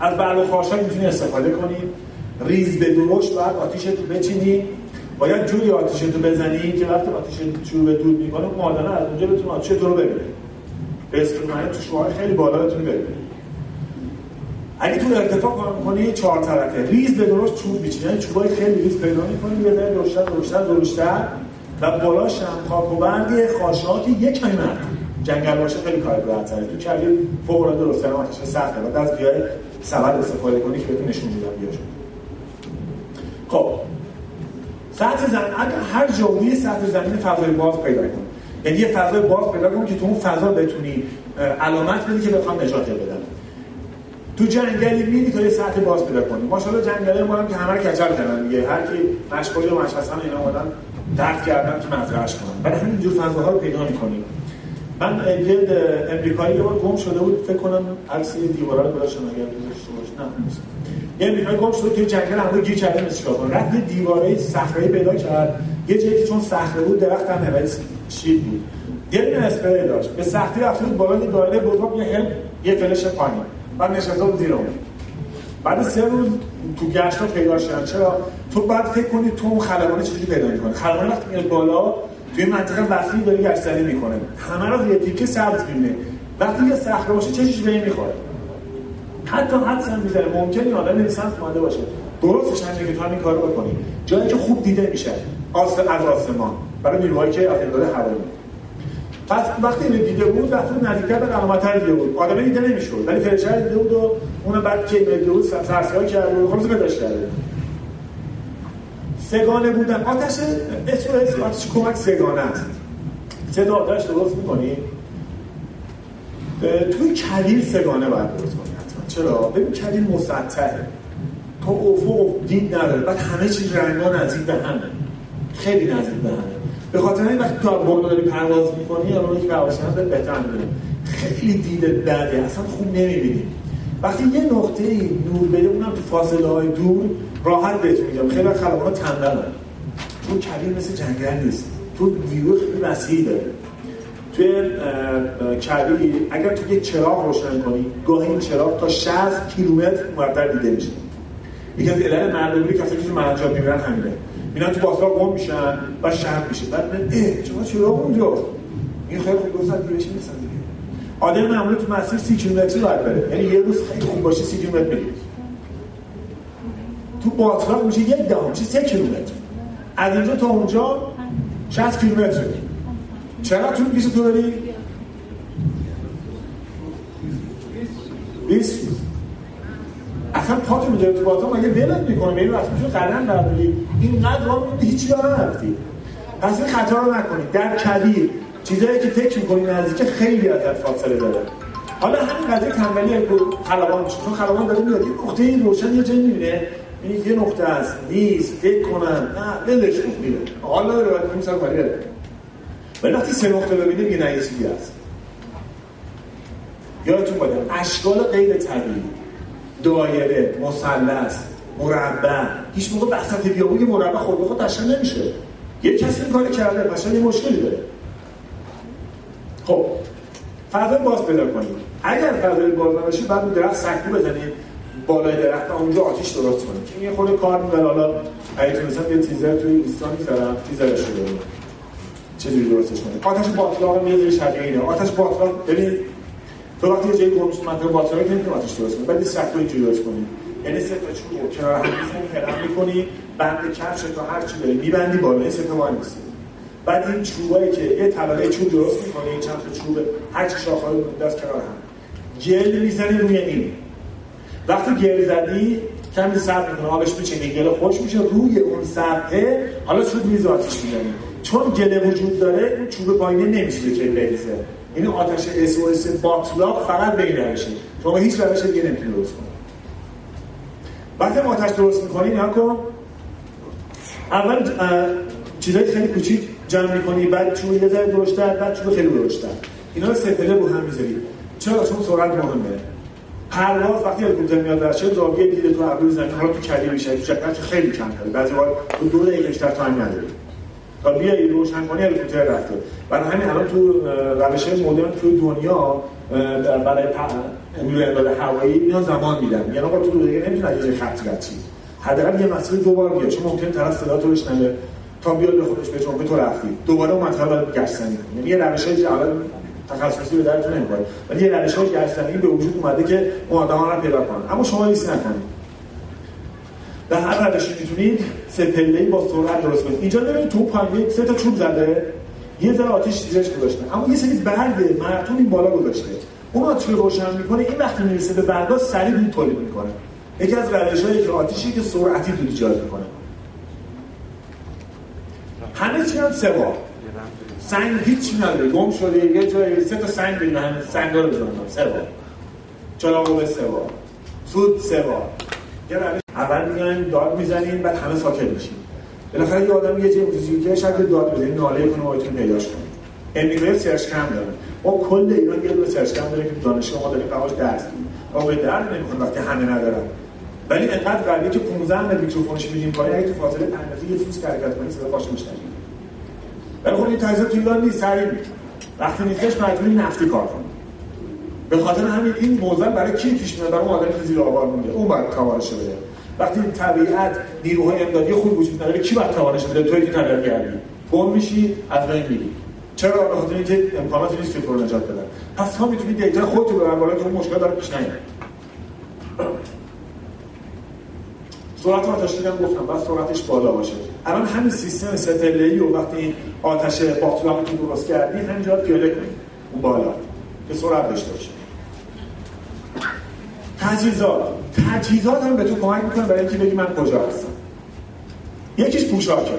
از برق خاشاک می‌تونی استفاده کنی. ریز به درشت بعد آتیش رو بچینی. باید جوری آتیش رو بزنی که وقتی آتیش شروع به دود می‌کنه اون مادنه از اونجا بتونه آتیش تو رو ببینه. به استرومنت تو خیلی بالا بتونی ببینی. اگه تو ارتفاع کار کنی چهار طرفه. ریز به درشت چوب بیچینی یعنی چوبای خیلی ریز پیدا می‌کنی یه ذره درشتر درشتر. و بالاش هم خاک و برگ خاشاکی یک کمی جنگل باشه خیلی کار راحت‌تره. تو کلی فوق العاده درست آتش سخته. بعد از بیای سبد استفاده کنی که بهتون نشون میدم بیاشون خب. سطح زمین. اگر هر جوی سطح زمین فضای باز پیدا کن. یعنی یه فضای باز پیدا کن که تو اون فضا بتونی علامت بدی که بخوام نجات بدن تو جنگلی میری تا یه سطح باز پیدا کنی. ماشاءالله جنگلی ما هم که همه رو کچل کردن دیگه. هر کی مشغول و مشخصا اینا اومدن. درد کردن که مزرعه‌اش کنن برای همین جور فضاها رو پیدا می‌کنیم. من یه امریکایی یه بار گم شده بود فکر کنم عکس یه دیوارا رو گذاشتم اگر گذاشته باشه نه یه امریکایی گم شده توی جنگل هم گیر کرده مثل چیکار رفت یه دیواره صخره پیدا کرد. یه جایی که چون صخره بود درخت هم نوید شید بود. یه دونه اسپری داشت. به سختی رفته بود بالا یه دایره بزرگ یه هل یه فلش پایین. بعد نشسته بود زیر بعد سه روز تو گشت پیدا شدن چرا؟ تو بعد فکر کنی تو اون خلبانه چجوری پیدا می‌کنه خلبانه وقتی میاد بالا توی منطقه وسیعی داره گشتنی می‌کنه. همه رو یه تیکه سبز می‌بینه. وقتی یه صخره باشه چشش به این می‌خوره؟ حتی حدس هم می‌زنه. ممکنه آدم سمت مانده باشه. درستش هم که تو همین کارو بکنی. جایی که خوب دیده میشه از آسمان. برای نیروهایی که از هوایی پس وقتی اینو دیده بود رفت نزدیکتر به علامت دیده بود. آدم دیده نمی‌شد. ولی فرشته دیده بود و اون بعد که دیده بود سرسیاه کرد و خلاص پیداش کرده سگانه بودن. آتش اسم آتش کمک سگانه است. چه آتش درست می‌کنی؟ توی کلیل سگانه باید درست کنی چرا؟ ببین کلیل مسطحه. تا افق دید نداره. بعد همه چیز رنگا نزدیک به همه. خیلی نزدیک به همه. به خاطر این وقتی تو بالا داری پرواز می‌کنی یا اون که پروازشناس بهتر می‌دونه خیلی دیده بده اصلا خوب نمی‌بینی. وقتی یه نقطه نور بده اونم تو فاصله های دور راحت بهت میگم. خیلی خلبان تنبلن تو کبیر مثل جنگل نیست. تو ویو خیلی وسیع داره. توی کبیر اگر تو یک چراغ روشن کنی گاهی این چراغ تا 60 کیلومتر مرتب دیده میشه. یکی از علل مردمی کسایی که تو مرجاب می‌برن همینه. میرن تو باسا گم میشن و شب میشه. بعد من اه شما چرا اونجا؟ این خیلی خوب گفتن بشه نیستن دیگه. آدم معمولی تو مسیر 30 کیلومتری باید بره. یعنی یه روز خیلی خوب باشه 30 کیلومتر تو باطلاق میشه یک دهم میشه 3 کیلومتر. از اینجا تا اونجا 60 کیلومتر. چرا طول میشه تو داری 20 روز اصلا پاتو می‌ذاره تو باطا مگه ولت می‌کنه؟ میری وقتی تو قدم برداری. اینقدر را هیچ جا نرفتی. پس این خطا رو نکنید در کبیر چیزایی که فکر می‌کنی نزدیک خیلی از فاصله داره. حالا همین قضیه تنبلی خلبان میشه. چون خلبان داره میاد یه نقطه روشن یه جایی می‌بینه. این یه نقطه است. نیست. فکر کنم. نه ولش کن میره حالا داره باید نیم سال کاری ولی وقتی سه نقطه ببینه یه نه چیزی هست. یادتون اشکال غیر طبیعی. دایره مثلث مربع. هیچ موقع وسط بیابون یه مربع خود به خود قشنگ نمیشه. یه کسی این کار کرده. پس یه مشکلی داره. خب فضای باز پیدا کنید اگر فضای باز نباشه بعد اون درخت سکو بزنید بالای درخت اونجا آتیش درست کنید که این خود کار می‌بره حالا اگه تونستم یه تیزر توی ایستان می‌ذارم. تیزر شده چجوری درستش کنید آتش باطلاق یه شبیه اینه. آتش باطلاق ببینید تو وقتی یه جایی گم شد منطقه باطلاقی که نمی‌تونی آتش درست کنی بعد یه سکو اینجوری درست کنی. یعنی سه تا چوب کنار هم می‌زنی هرم می‌کنی بند کفش تو هر چی داری میبندی بالا این سه تا وای بعد این چوبایی که یه طبقه چوب درست می‌کنه این چند تا چوب هر چی شاخه‌ای دست کنار هم. گل می‌زنی روی این وقتی گل زدی کمی صبر می‌کنه آبش میچینه گل خوش میشه روی اون صفحه حالا چوب میز آتیش می‌زنی. چون گل وجود داره اون چوب پایینه نمیشه که بریزه. این آتش اس باطلاق فقط به این روشه شما هیچ روش دیگه نمی‌تونی درست کنی. وقتی آتش درست می‌کنی نکن اول چیزای خیلی کوچیک جمع می‌کنی بعد چوب یه ذره درشتر بعد چوب خیلی درشتر اینا رو سپله رو هم می‌ذاری. چرا؟ چون سرعت مهمه. پرواز وقتی هلیکوپتر میاد ورشه زاویه دیده تو ابروی زمین حالا تو کلی میشه تو خیلی کم کرده بعضی وقت تو دو دقیقه بیشتر تایم نداری. تا بیای روشن کنی هلیکوپتر رفته. برای همین الان تو روش مدرن تو دنیا برای امروز امداد هوایی اینا زمان میدن. یعنی آقا تو دو دقیقه نمی‌تونی یه خط رد حداقل یه مسیر دو بار بیاد چون ممکن طرف صدا تو بشنوه تا بیاد به خودش به چون تو رفتی. دوباره اون مطلب رو گشتنی یعنی یه روشای جالب تخصصی به درتون نمی‌خوره ولی یه روشای گشتنی به وجود اومده که اون آدما رو پیدا کنن. اما شما لیست نکنید. به هر روشی می‌تونید سه پله‌ای با سرعت درست کنید. اینجا تو پایین سه تا چوب زده. یه ذره آتش زیرش گذاشته. اما یه سری برگ مرتون این بالا گذاشته. اون آتش روشن می‌کنه. این وقتی می‌رسه به برگا سریع دود تولید می‌کنه. یکی از روش‌هایی که آتیشی که سرعتی دود ایجاد می‌کنه. همه چی هم سه بار. سنگ هیچ نداره. گم شده یه جایی سه تا سنگ بگیرن همه سنگا رو بزنن سه بار. چراغ به سه بار. سوت سه یه اول میایم داد می‌زنیم بعد همه ساکت میشیم بالاخره یه آدم یه جایی موزیکی شکل داد بزنیم ناله کنه و پیداش کنه امریکایی search cam داره ما کل ایران یه دونه search cam داره که دانشگاه ما داریم فقط درس میدیم به درد نمی‌خوره وقتی همه ندارن. ولی انقدر قویه که 15 متر میکروفونش میدیم پایین اگه تو فاصله 5 متر یه فوت حرکت کنی صدا پاش میشنوی ولی خب این تجربه تو نیست سریع وقتی نیستش مجبوری نفتی کار کنی به خاطر همین این موزل برای کی پیش میاد؟ برای اون آدمی که زیر آوار مونده. اون باید کاورش بده. وقتی طبیعت نیروهای امدادی خوب وجود نداره کی باید کاورش بده؟ توی که طبیعت گردی گم میشی از بین میری. چرا؟ به خاطر اینکه امکاناتی نیست که تو رو نجات بدن. پس ها می‌تونید دیتا خودتو ببر بالا که اون مشکل داره پیش نیاد. سرعت آتش هم گفتم بعد سرعتش بالا باشه. الان همین سیستم ستله‌ای و وقتی آتش باطلاقی که درست کردی همینجا پیاده کنید اون بالا که سرعت داشته باشه. تجهیزات. تجهیزات هم به تو کمک می‌کنه برای اینکه بگی من کجا هستم. یکیش پوشاکه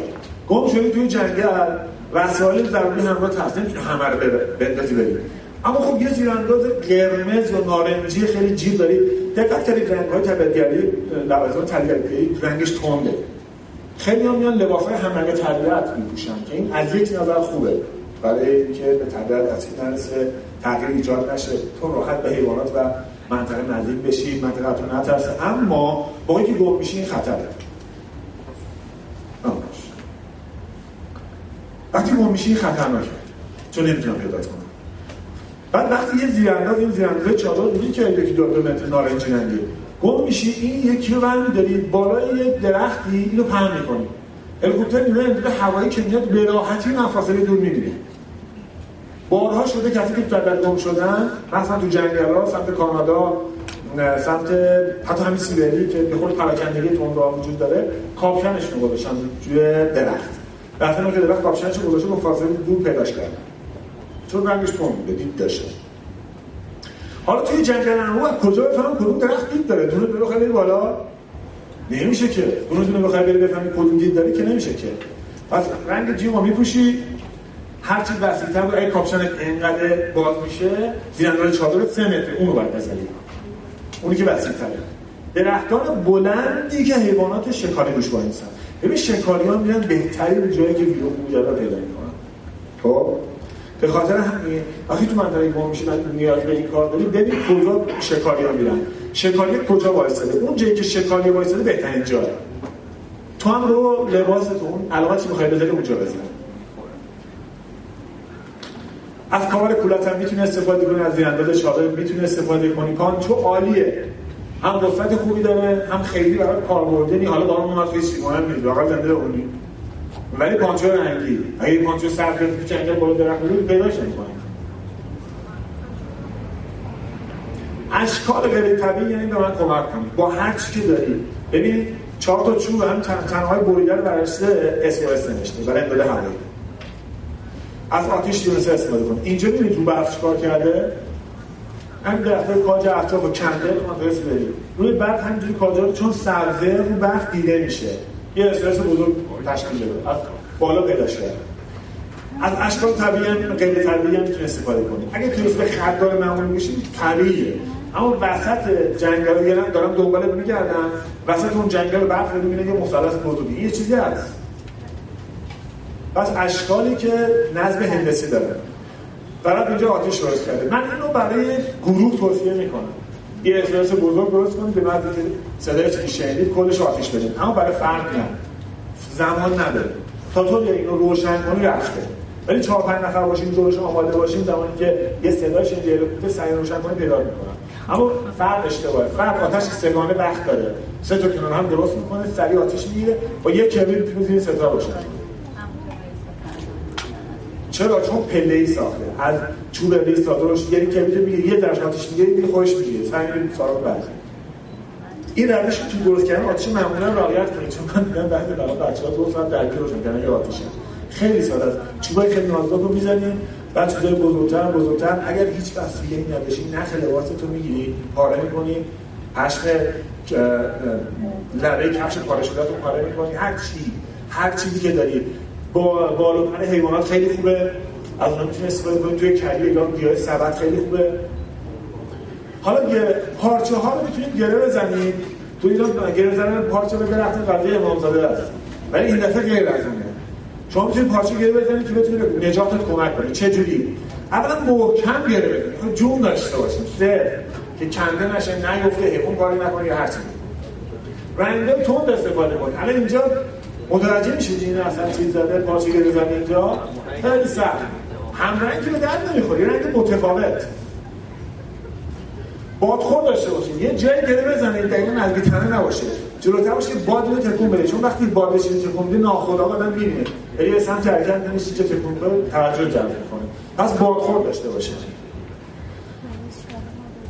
گم شدی توی جنگل وسایل ضروری همراه هست نمی‌تونی همه رو بندازی بریم. اما خب یه زیرانداز قرمز و نارنجی خیلی جیب داری. دقت کردید رنگ های طبیعتگری لوازم طبیعتگری رنگش تنده. خیلی هم میان لباس های همرنگ طبیعت میپوشن که این از یک نظر خوبه. برای اینکه به طبیعت اصیل نرسه تغییر ایجاد نشه تو راحت به حیوانات و منطقه نزدیک بشی منطقه نترسه. اما با اینکه گم میشی این خطره. وقتی گم میشی خطرناکه چون نمی‌تونم پیدا کنم. بعد وقتی یه زیرانداز این زیرانداز چادر دیدی که یکی دو متر نارنجی رنگه گم میشی این یکی رو داری بالای یه درختی اینو پهن می‌کنی. هلیکوپتر میره انتظار هوایی که میاد به راحتی این دور می‌گیری بارها شده کسی که در گم شدن مثلا تو جنگل ها سمت کانادا سمت حتی همین سیبری که به خود تون را وجود داره کاپشنش رو گذاشتن توی درخت. رفتن که درخت کاپشنش رو گذاشته با فاصله دور پیداش کردن. چون رنگش تون بوده دید داشته حالا توی جنگل انواع کجا بفهمم؟ کدوم درخت دید داره؟ دونه برو خیلی بالا؟ نمیشه که. دونه دونه بخوای بری بفهمی کدوم دید داره که نمیشه که. پس رنگ جیمو میپوشی هر چی وسیع‌تر بود. اگه کاپشن اینقدر باز میشه زیرندال چادر 3 متر. اون رو باید بزنی اونی که وسیع‌تره. درختان بلندی که حیوانات شکاری روش وایسن ببین شکاری ها میرن بهترین جایی که بیرون مجرد پیدا می‌کنن. خب؟ به خاطر همین وقتی تو منطقه گم میشه نیاز به این کار داری ببین کجا شکاری ها میرن. شکاری کجا وایساده؟ اون جایی که شکاری وایساده بهترین جایی تو هم رو لباستون علامتی می‌خوای بذاری؟ اونجا بزن از کامل کولت هم می‌تونه استفاده کنی از زیرانداز چادر می‌تونه استفاده کنی. پانچو عالیه. هم قفت خوبی داره هم خیلی برای کاربردی حالا با اون چیزی مهم نیست واقعا زنده اونی ولی پانچو رنگی. اگه پانچو سر تو جنگل بالا درخت بود پیداش نمی‌کنی. اشکال غیر طبیعی یعنی به من کمک کنید با هر چی که داری. ببین چهار تا چوب هم تنهای بریده رو برشته اس نوشته. برای امداد هوایی از آتیش دیونسه استفاده کن اینجا ببینید رو برف کار کرده؟ همین درخت کاج اطراف و کنده ما درست بریم روی برف همینجوری کاج رو چون سرده رو برف دیده میشه. یه استرس بزرگ تشکیل بده از بالا پیدا شده. از اشکال طبیعی هم غیر طبیعی هم می‌تونه استفاده کنید اگه توریست به خردار معمولی میشید طبیعیه. اما وسط جنگل رو دارم دنبال میگردم. وسط اون جنگل برف رو می‌بینه یه مثلث بزرگی. یه چیزی هست. پس اشکالی که نظم هندسی داره. برای اینجا آتش درست کرده. من اینو برای گروه توصیه می‌کنم. یه اسپرس بزرگ درست کنید به بعد که صدای چیزی شنیدید کلش آتش بدید اما برای فرد نه. زمان نداره. تا تو اینو روشن کنی رفته. ولی چهار پنج نفر باشیم جلوش آماده باشیم زمانی که یه صدای شنیدی هلیکوپتر سعی روشن کنی پیدا می‌کنم اما فرد اشتباهه. فرد آتش سگانه وقت داره. سه تا کنار هم درست می‌کنه سریع آتش می‌گیره. با یک کبریت می‌تونه ستا روشن چرا؟ چون پله ای ساخته. از چوب ریس ساختارش یعنی کبریت میگه یه درش آتش می‌گیره دیگه خودش می‌گیره سعی می‌کنید سراغ بعد این روش تو درست کردن آتش معمولا رعایت کنید چون من دیدم بعضی بلا بچه‌ها دو ساعت درگیر روشن کردن یه آتیشه خیلی ساده است. چوبای خیلی نازک رو می‌زنید بعد چیزای بزرگتر بزرگتر. اگر هیچ وسیله نداشتی نخ لباس تو می‌گیری پاره می‌کنی. پشم لبه کفش پاره شده تو پاره می‌کنی. هر چی هر چیزی که داری. با بال و پر حیوانات خیلی خوبه. از اونها می‌تونی استفاده کنی. توی کلی یا گیاه سبد خیلی خوبه. حالا یه پارچه ها رو می‌تونید گره بزنید تو ایران گره زدن پارچه به درخت قضیه امامزاده است ولی این دفعه غیر اونه شما می‌تونید پارچه گره بزنید که بتونید نجاتت کمک کنید چه جوری؟ اولا محکم گره بزنید خب جون داشته باشید سه که کنده نشه نیفته حیوان کاری نکنه یا هر چیزی. رنگ تند استفاده کنید الان اینجا متوجه میشید این اصلا چیز زده پارچه گره زده اینجا؟ خیلی سخت. هم رنگی به درد نمی‌خوری رنگ متفاوت. بادخور داشته باشید یه جایی گره بزنید دقیقا نزدیک تنه نباشه. جلوتر باشه که باد رو تکون بده. چون وقتی باد بشه تکون بده ناخدا آدم می‌بینه. یه سمت حرکت نمیشه چه تکون بده توجه جلب می‌کنه. پس بادخور داشته باشه.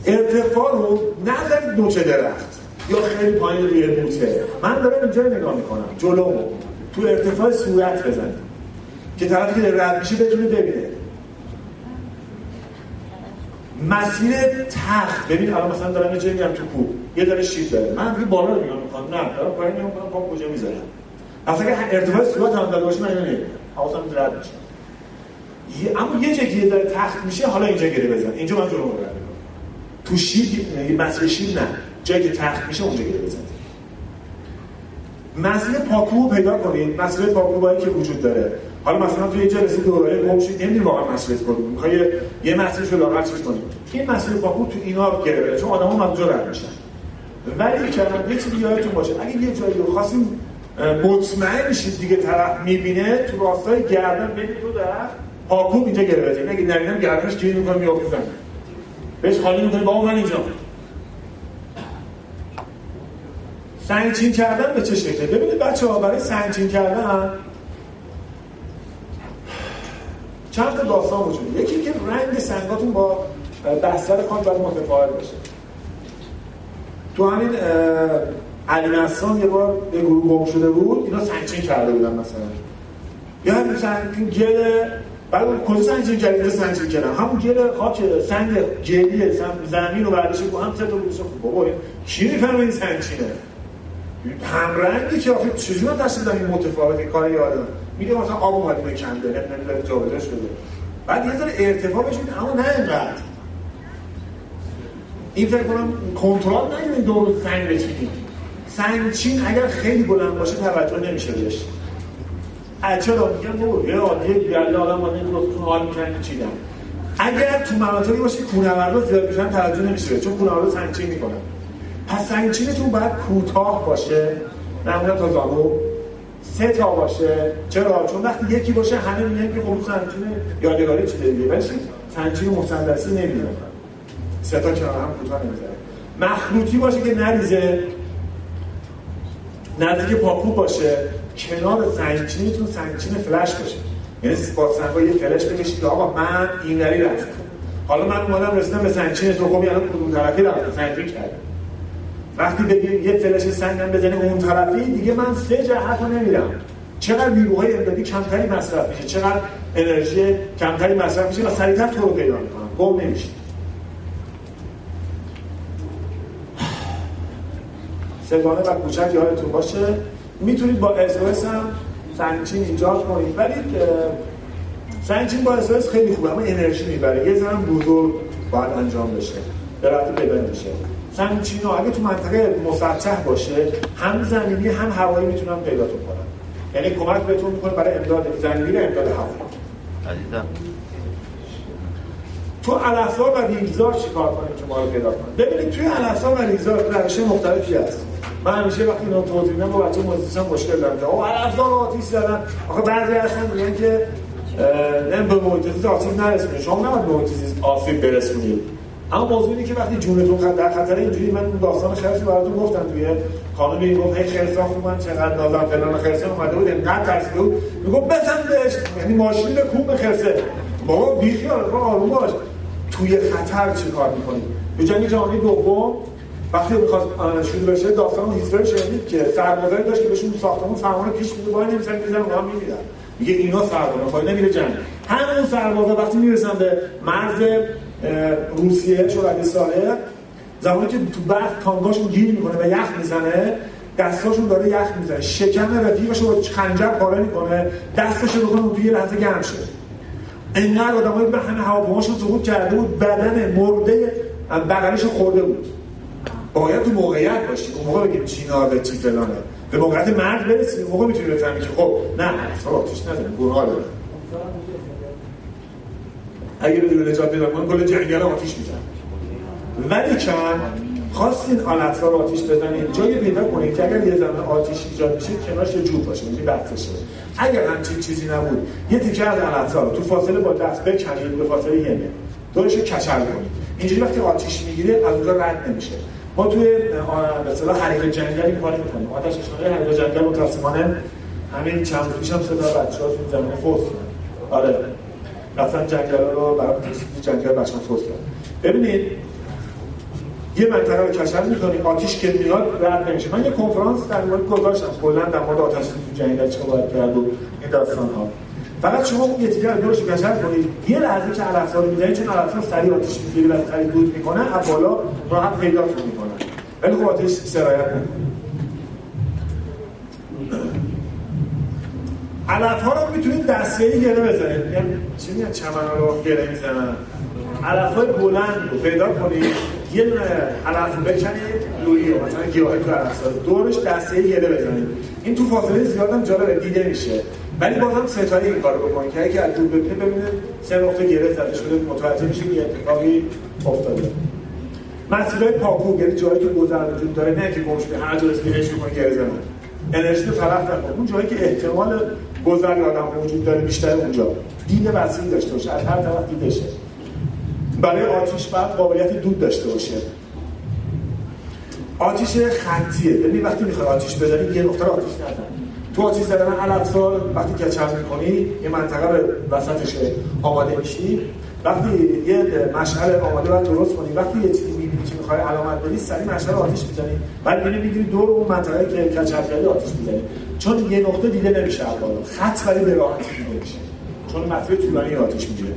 ارتفاع رو نذارید نوچه درخت. یا خیلی پایین روی بوته من دارم اینجا نگاه می‌کنم جلو. تو ارتفاع صورت بزنیم که طرفی که رد میشه بتونه ببینه. مسیر تخت. ببین الان مثلا دارم یه میرم تو کوه. یه داره شیب داره. من روی بالا رو نگاه می‌کنم. نه دارم پایین نگاه می‌کنم پام کجا می‌ذارم. اصلا اگه ارتفاع صورت هم داده باشه من اینو نمی‌بینم حواسم رد میشه. اما یه جایی که داره تخت میشه حالا اینجا گره بزن. اینجا من جلو رو تو شیب یه مسیر شیب نه. جایی که تخت میشه اونجا گره بزن مسیر پاکو پیدا کنید. مسیر پاکوبایی که وجود داره. حالا مثلا توی جلسه دوره گم شید نمی‌دونی واقعا مسئله کنید می‌خوای یه مسئله رو لاغر چیز کنید این مسئله پاکو تو اینا گره چون آدما اونجا رد میشن. ولی کردم یه چیزی یادتون باشه. اگه یه جایی رو خواستیم مطمئن شید دیگه طرف می‌بینه تو راستای گردن بین دو درخت پاکو اینجا گره بزنید اگه نبینم گردنش گیر می‌کنه میافته بهش خالی می‌کنه با من اینجا سنگچین کردن به چه شکله؟ ببینید بچه ها برای سنگچین کردن چند تا داستان وجود یکی که رنگ سنگاتون با بستر خان باید متفاوت بشه تو همین علی نسان یه بار یه گروه گم شده بود اینا سنگچین کرده بودن مثلا. یا همین سنگ گل بعد کجا سنگچین کردن سنگچین کردن. همون گل خاک سنگ جلی زمین رو برداشت با هم سه تا بود بابا می‌فهمه این سنگچینه همرنگی که آخه چجور دادن این متفاوتی کار یادم. میگه مثلا آب اومد میکنده نمی‌دونه جابجا شده. بعد یه ذره ارتفاع بهش میده اما نه اینقدر. این فکر کنم کنترل نگیرین دور سنگ بچینید سنگ چین اگر خیلی بلند باشه توجه نمیشه بهش. چرا؟ میگن بابا یه عادیه گله آدم با نمی‌دونه حال می‌کنه چیدن. اگر تو مناطقی باشه کوهنوردا زیاد میشن توجه نمیشه چون کوهنوردا سنگچین می‌کنن پس سنگچینتون باید کوتاه باشه. معمولا تا زانو. سه تا باشه. چرا؟ چون وقتی یکی باشه همه میگن که خب سنگچین یادگاری چیه؟ دیگه ولی سنگچین مثلثی نمی‌دونه سه تا کنار هم کوتاه نمی‌ذاره. مخروطی باشه که نریزه. نزدیک پاپو باشه. کنار سنگچینتون سنگچین فلش باشه. یعنی با سنگا یه فلش بکشید آقا من اینوری رفتم. حالا من اومدم رسیدم به سنگچین تو خب یعنی کدوم طرفی رفتم. سنگچین کردم. وقتی بگی یه فلش سنگم بزنی اون طرفی دیگه من سه جهت رو نمیرم چقدر نیروهای امدادی کمتری مصرف میشه چقدر انرژی کمتری مصرف میشه و سریعتر تو رو پیدا می‌کنم. گم نمیشه سگانه و کوچک یادتون باشه. می‌تونید با اسوس هم سنگچین ایجاد کنید. ولی سنگچین با اسوس خیلی خوبه اما انرژی می‌بره. یه زن بزرگ باید انجام بشه. به رفت پیدا میشه. سنگچینو اگه تو منطقه مسطح باشه هم زمینی هم هوایی می‌تونن پیداتون کنن یعنی کمک بهتون می‌کنه برای امداد زمینی و امداد هوایی تو علفزار و ریگزار چیکار کنیم که ما رو پیدا کنیم ببینید توی علفزار و ریگزار روش مختلفی هست. من همیشه وقتی اینو توضیح میدم با بچه موزیسم مشکل دارم. او علفزار آتیش زدن. آخه بعضی هستن میگن که نه به زیست آسیب نرسونید شما نباید به زیست آسیب برسونید. اما موضوع اینه که وقتی جونتون در خطر اینجوری من داستان خرسی براتون گفتم. توی قانون این گفت هی خرسا خوبن چقدر نازم فلان خرسه اومده بود انقدر ترسیده بود. می‌گفت بزن بهش. یعنی ماشین به کوم خرسه بابا بیخیال آروم باش. توی خطر چه کار می‌کنی؟ به جنگ جهانی دوم وقتی می‌خواست شروع بشه داستان هیستوری شنید که سربازایی داشت که بهشون ساختمون فرمان پیش میده وای نمیسن می‌زنن اونها میمیرن. میگه اینا سربازا پای نمیره جنگ. همون سربازا وقتی می‌رسن به مرز روسیه شوروی ساله زمانی که تو برف کانگاشون گیر می‌کنه و یخ می‌زنه دستاشون داره یخ می‌زنه شکم رفیقش رو خنجر پاره می‌کنه دستش رو بکنه توی لحظه گرم شه. انقدر آدمایی به همه هواپیماشون سقوط کرده بود بدن مرده بغلش خورده بود. باید تو موقعیت باشی اون موقع بگیم چینا به چی فلانه. به موقعیت مرد برسی اون موقع می‌تونی بفهمی که خب نه اصلا آتیش نزنه گناه داره. اگه بدون نجات پیدا کنن کل جنگل آتیش میزن ولی کن خواستین آلت رو آتیش بزنید جایی پیدا کنید که اگر یه زمان آتیش ایجاد میشه کنارش یه جوب باشه یعنی بحثشه اگر همچین چیزی نبود یه تیکه از آلت رو تو فاصله با دست بکنید به فاصله یه متر. دورش کچل کنید اینجوری وقتی آتیش می‌گیره از اونجا رد نمیشه. ما توی به اصطلاح حریق جنگلی کار می‌کنیم. آتش نشانه حریق جنگل متأسفانه همین چند روز پیشم صدا بچه‌ها تو زمین فوت آره. رفتن جنگل رو برای جنگل بچه‌ها کرد. ببینید یه منطقه رو کشف می‌کنی آتیش که میاد رد نمیشه. من یه کنفرانس در مورد گذاشتم. کلا در مورد آتش تو جنگل چه باید کرد و این داستان ها فقط شما اون یه تیکه دورش کشف کنید. یه لحظه که علفزا رو می‌زنید چون علفزا سریع آتیش می‌گیره و سریع دود می‌کنه از بالا راحت پیداتون می‌کنه. ولی خب آتیش سرایت نمی‌کنه. علف ها رو می‌تونید دسته ای گره بزنید یعنی چی میگن؟ چمن رو گره می‌زنن. علف های بلند رو پیدا کنید یه دونه علف رو بکنید لولی رو مثلا گیاهی تو علف دورش دسته ای گره بزنید این تو فاصله زیاد هم جالبه دیده میشه. ولی بازم ستایی این کارو بکنید که اگه از دور ببینه ببینه سه نقطه گره زده شده. متوجه میشه که اتفاقی افتاده. مسیرهای پاکو یعنی جایی که گذر وجود داره نه که گمش به هر جا اسپیهش کنه گره زنه انرژی طرف نکن. اون جایی که احتمال گذر آدم وجود داره بیشتر اونجا. دید وسیع داشته باشه. از هر طرف دیده شه برای آتیش بعد قابلیت دود داشته باشه. آتیش خطیه. یعنی وقتی می‌خوای آتیش بزنی یه نقطه آتیش نزن. تو آتیش زدن علفزار وقتی کچل می‌کنی یه منطقه رو وسطش آماده میشی. وقتی یه مشعل آماده باید درست کنی. وقتی یه چیزی می‌بینی که می‌خوای علامت بدی سری مشعل آتیش می‌زنی. بعد میری می‌گیری دور اون منطقه که کچل کردی آتیش می‌زنی. چون یه نقطه دیده نمیشه بالا. خط ولی به راحتی دیده میشه. چون مسیر طولانی آتیش می‌گیره.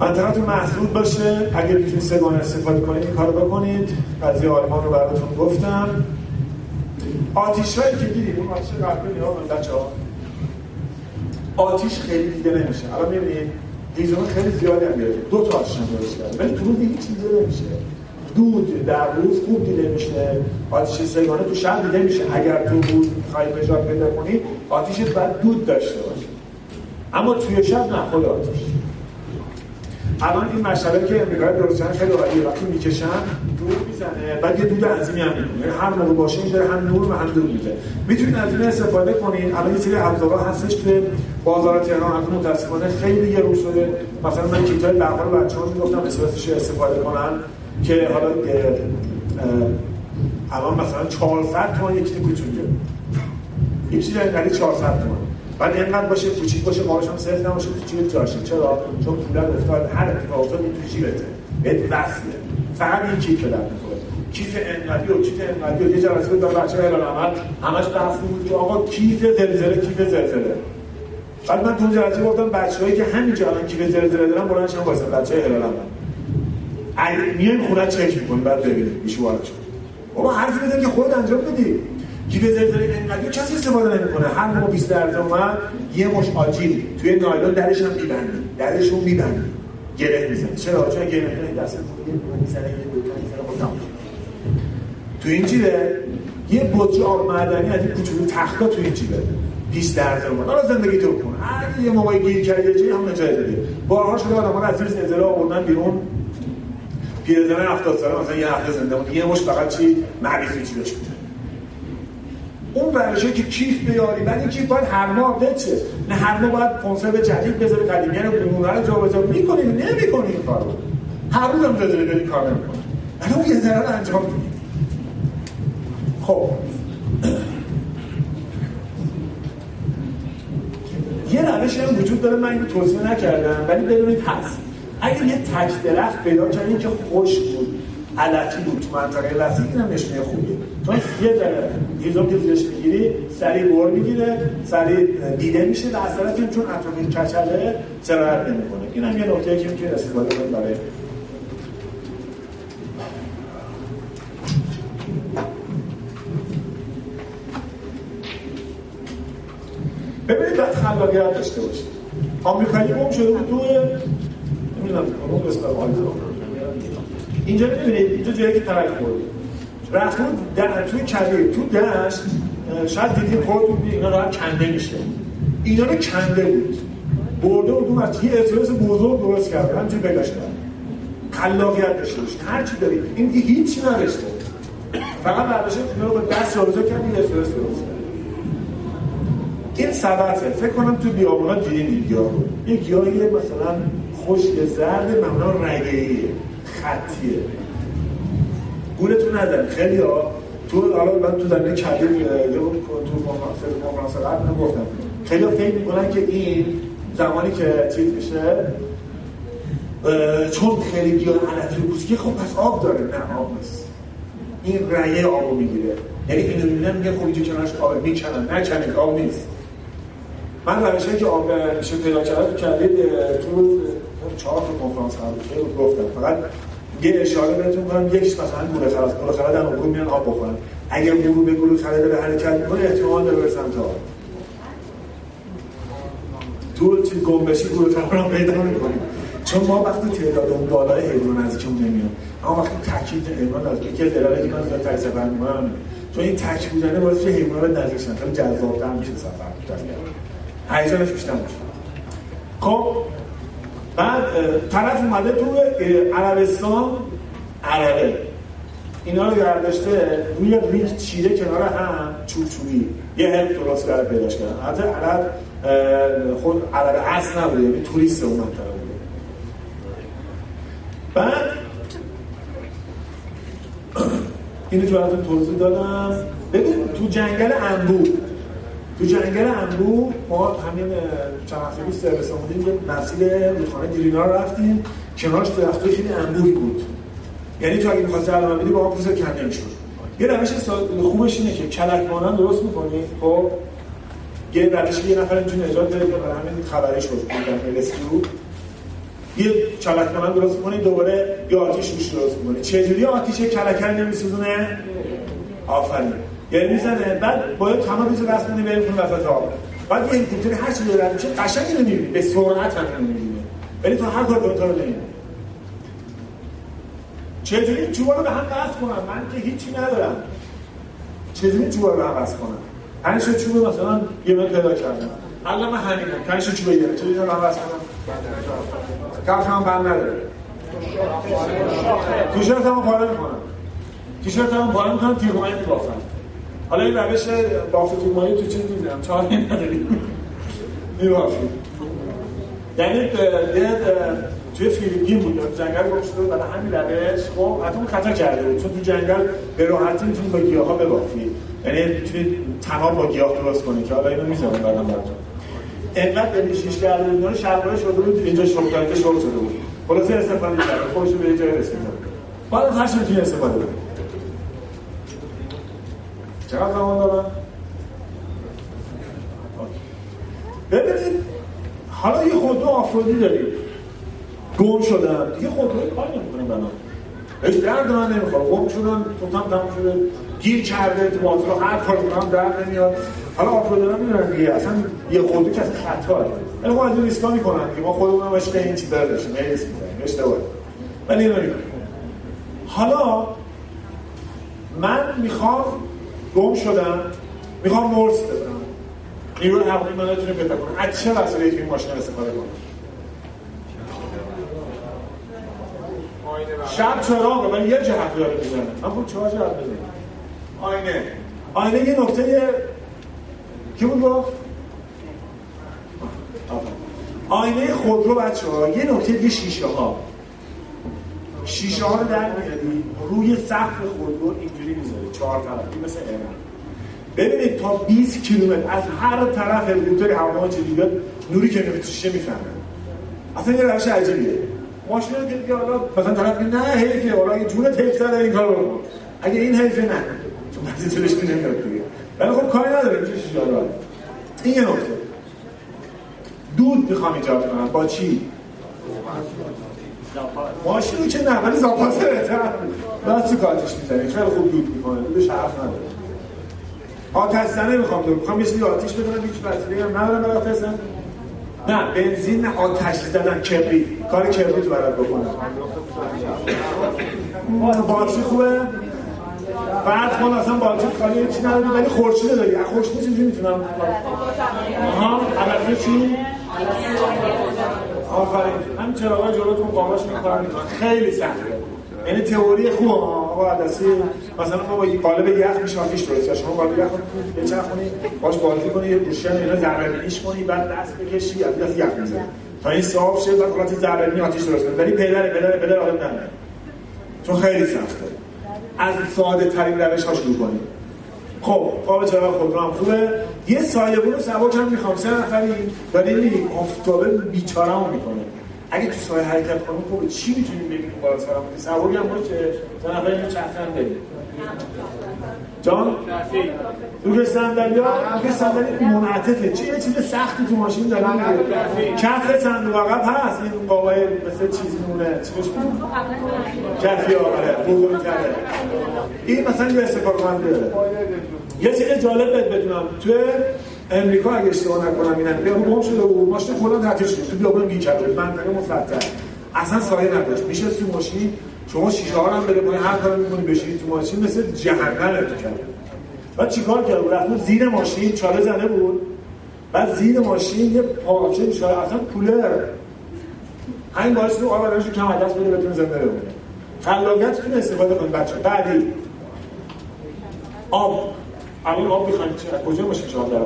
منطقتون محدود باشه اگر می‌تونید سگانه استفاده کنید این کارو بکنید. قضیه آلمان رو براتون گفتم. آتیش هایی که دیدید اون آتیش قبلی ها بچه ها آتیش خیلی دیده نمیشه. الان می‌بینید هیزون خیلی زیادی هم گرفته دو تا آتیش هم درست کرده. ولی تو روز هیچ چیزی نمیشه. دود در روز خوب دیده میشه. آتیش سگانه تو شب دیده میشه. اگر تو روز می‌خوای نجات پیدا کنی آتیش باید دود داشته باشه اما توی شب نه خود آتیش الان این مشعله که امریکای درست خیلی عالیه. وقتی می‌کشن دور می‌زنه. بعد یه دود عظیمی هم می‌کنه هر موقع باشه می‌ذاره هم نور و هم دود میده. می‌تونید از این استفاده کنین. الان یه سری ابزارها هستش که بازار تهران الان متاسفانه خیلی یه روز شده. مثلا من کیتای برقا رو بچه‌ها می‌گفتم استفاده کنن. که حالا الان مثلا 400 تومن یک کیت کوچولو یک چیز یعنی 400 تومن. بعد اینقدر باشه کوچیک باشه مارش هم صرف نباشه کوچیک جاشه چرا؟ چون پول افتاد هر اتفاق افتاد این تو جیبته بهت وصله. فقط این کیف می‌کنه کیف انقدی و کیف انقدی و یه جلسه بود بچه هلال عمل همش بحث بود که آقا کیف زلزله کیف زلزله. بعد من تو جلسه گفتم بچه‌هایی که همینجا الان کیف زلزله دارن شدن واسه بچه هلال عمل. میایم خونه چک می‌کنی بعد ببینید میشوارش بابا حرفی بزن که خودت انجام بدی. گیب زلزله انقدر کسی استفاده نمی‌کنه. هر موقع 20 درجه اومد یه مش آجیل توی نایلون درش هم میبندی. درش رو میبندی. گره می‌زنه چرا؟ چون گره می‌زنه دست می‌زنه تو این جیبه یه بطری آب معدنی از این کوچولو تختا تو این جیبه 20 درجه اومد. حالا زندگی تو کن هر یه موقعی گیر کردی چه هم نجات دادی. بارها شده آدم‌ها از زیر زلزله آوردن بیرون. پیرزن 70 ساله مثلا یه هفته زنده بود. یه مش فقط چی؟ معرفی چی داشت اون روشه که کیف بیاری بعد این کیف باید هر ماه بچه. نه هر ماه باید کنسرو جدید بذاری قدیمی رو نمونه رو جابجا می‌کنی نمی‌کنی این کارو. هر روز هم زلزله بری کار نمی‌کنی ولی اون یه ذره انجام میدی. خب. یه روش هم وجود داره من اینو توصیه نکردم ولی بدونید هست. اگر یه تک درخت پیدا کردین که خوش بود علتی بود تو منطقه. لسی این هم نشونه خوبیه چون یه ذره هیزم که زیرش می‌گیری سریع بور می‌گیره سریع دیده میشه و از طرفی چون اتمی کچله سرایت نمی‌کنه این هم یه نکته که می‌تونید استفاده کنید برای ببینید باید خلاقیت داشته باشید. آمریکایی گم شده بود تو اینجا می‌بینید اینجا جایی که ترک خورد رفتون توی کبیر تو دشت شاید دیدیم خود اینا را کنده میشه. اینا رو کنده بود. برده بود اومد یه احساس بزرگ درست کرد همچون پیداش کرد. خلاقیت داشته باشه. هر چی دارید این دیگه هیچی نداشته. فقط برداشت اینا رو با دست جابجا کرد یه احساس درست این سبته فکر کنم تو بیابونا دیدین گیاه رو یه مثلا خشک زرد معمولا رگه‌ایه خطیه. گولتون ندارم خیلی ها. تو حالا من تو زمینه کبیر تو کنفرانس قبل گفتم. خیلی ها فکر می‌کنن که این زمانی که چیز میشه چون خیلی گیاه علفی خب پس آب داره. نه آب نیست. این رعیه آبو می‌گیره. یعنی اینو می‌بینن میگه خب اینجا کنارش آب می‌کنن نه آب نیست. من روش که آب میشه پیدا کرده کردید تو چهار تا کنفرانس قبل گفتم. فقط یه اشاره بهتون کنم یکیش مثلا گوره خلاص گوره خلاص در اون میان آب بخورن. اگر گروه به گروه خلاص به حرکت می‌کنه احتمال داره سمت آب. تو چیز گم بشی گروه خلاص پیدا می‌کنیم چون ما وقتی تعداد اون بالای حیوان نزدیکمون نمیاد اما وقتی تاکید حیوان از یکی از دلایلی که من زیاد سفر می‌کنم چون این تک بودنه باعث میشه حیوانات نزدیک شدن خیلی جذاب‌تر میشه سفر. کردن هیجانش بیشتر میشه. خب بعد طرف اومده تو عربستان عربه. اینا رو گردشته روی ریگ چیره کنار هم چوب یه هم درست کرده پیداش کردن حتی عرب خود عرب اصل نبوده یعنی توریست اون منطقه بوده. بعد اینو که براتون توضیح دادم. ببین تو جنگل انبو تو جنگل انبو ما همین چند هفته پیش سرویس آمدیم یه مسیل رودخانه دیرینا رو رفتیم کنارش درختای خیلی انبوهی بود. یعنی تو اگه می‌خواستی علامه بدی با پوست کم نمی‌شد. یه روش خوبش اینه که کلک مانند درست می‌کنی خب؟ یه روش یه نفر اینجوری نجات بده برای همین خبری شد در رو. یه کلک مانند درست می‌کنی دوباره یه آتیش روش درست می‌کنی. چجوری آتیش کلک نمی‌سوزونه؟ آفرین. یعنی می‌زنه. بعد باید تمام ریز رسم کنی بریم کنی وسط آب. بعد یه هلیکوپتر هر چیزی داره میشه قشنگ اینو می‌بینی. به سرعت هم می‌بینی. ولی تو هر کار تو رو نمی‌بینی. چجوری چوبا رو به هم قصد کنم؟ من که هیچی ندارم. چجوری چوبا رو به هم قصد کنم؟ پنج چوب مثلا یه من پیدا کردم. حالا من همینم پنج چوب یه چجوری رو هم قصد کنم؟ کار هم بند نداره. تیشرت هم پاره می‌کنم تیشرت هم پاره می‌کنم تیرمایی میبافم. حالا این روش بافت مایی تو چیز می‌دونم؟ چهار نداریم میبافی یعنی توی فیلیپین بود. جنگل گم شده برای همین روش خب حتی خطا کرده بود. چون تو جنگل به راحتی می‌تونی با گیاه ها ببافی یعنی توی تنها با گیاه درست کنی که حالا اینو می‌ذارم بعدم براتون. انقدر دلیشیش کرده بود. شلوار شده بود. اینجا شغل کرده شغل شده بود. خلاصه استفاده کرده خودش به جای رسیده بعد از هر چی استفاده کنه چقدر زمان دارم؟ ببینید حالا یه خودرو آفرودی داریم. گم شدم دیگه خودروی کار نمی‌کنه بنا. هیچ درد من نمی‌خواد گم شدم توتم تمام شده. گیر کرده تو رو هر کار کنم درد نمیاد. حالا آفرودی هم می‌دونن دیگه. اصلا یه خودرو که از خطا ولی خب از این ریسکا می‌کنن که ما خودمون هم عشق این چیزا داشتیم. ریسک می‌کنیم. اشتباه. ولی اینو حالا من می‌خوام گم شدم. می‌خوام مرس بزنم نیروی هوایی من نتونه پیدا کنم از چه وسیله این ماشین استفاده کنم؟ شب چراغه. ولی یه جهت داره می‌زنه من خب چهار جهت بزنم آینه. آینه یه نقطه کی بود گفت؟ آینه خودرو بچه ها. یه نقطه یه شیشه ها. شیشه ها رو در میاری. روی سقف خودرو. می‌ذاری چهار طرفی مثل ایران ببینید تا 20 کیلومتر از هر طرف هلیکوپتر هواپیما چه بیاد نوری که شیشه می‌فهمه؟ اصلا یه روش عجیبیه. ماشین رو دیگه حالا مثلا طرف نه حیفه حالا اگه جونت حیف این کارو. اگه این حیفه نه چون بعضی طولش نمیاد دیگه. ولی خب کاری نداره میشه رو این یه نکته. دود می‌خوام ایجاد کنم. با چی؟ ماشین که نه ولی زاپاسه بهتر. دست تو کاتش می‌زنی خیلی خوب دود می‌کنه. دودش حرف نداره. آتش زنه می‌خوام دور می‌خوام یه آتیش بدونم هیچ وسیله هم ندارم برای آتش زن نه بنزین آتش زدن کبریت کار کبریت برات بکنم. باتری خوبه؟ بعد خود اصلا باتری خالی چی نداری ولی خورشید داری. از خورشید چجوری می‌تونم؟ آها علفه چی؟ آفرین. همین چراغا جلوتون قاماش می‌کنن خیلی سخته یعنی تئوری خوبه آقا عدسی. مثلا ما با قالب یخ میشه آتیش درست شما قالب یخ بچرخونی باش بازی کنی یه گوشه اینا ذره کنی بعد دست بکشی از دست یخ می‌زنی. تا این صاف شه بعد قاطی ذره آتیش درست کنی. ولی پدر پدر پدر آدم نه چون خیلی سخته. از ساده ترین روش ها شروع کنیم خب قاب چراغ خود هم خوبه. یه سایبون سبک هم می‌خوام سه نفری ولی آفتابه بیچاره می‌کنه. اگه تو سایه حرکت کنیم خب چی می‌تونیم بگیم بالا سلامتی سواری هم باشه. تا نفر اینو چرخن بریم. جان؟ روی صندلی ها؟ روی صندلی منعطفه. چه یه چیز سختی تو ماشین داره کف صندوق عقب هست. این بابای مثل چیزی مونه. چیش کفی کرده این مثلا یه استفاده کننده یه چیز جالب بهت بدونم. تو امریکا اگه اشتباه نکنم اینن یا گم شده و ماشین کلا شده تو بیابون گیر کرده منطقه مفتح اصلا سایه نداشت. میشه تو ماشین شما شیشه ها هم بده هر کار می‌کنی بشینی تو ماشین مثل جهنم تو کرد بعد چیکار کرد؟ رفت زیر ماشین چاله زنه بود. بعد زیر ماشین یه پارچه میشه اصلا کولر. همین باعث آب بدنش کم دست بده بتونه زنده بمونه. خلاقیتتون استفاده کنید بچه. بعدی. آب. الان آب می‌خوایم کجا باشه چهار در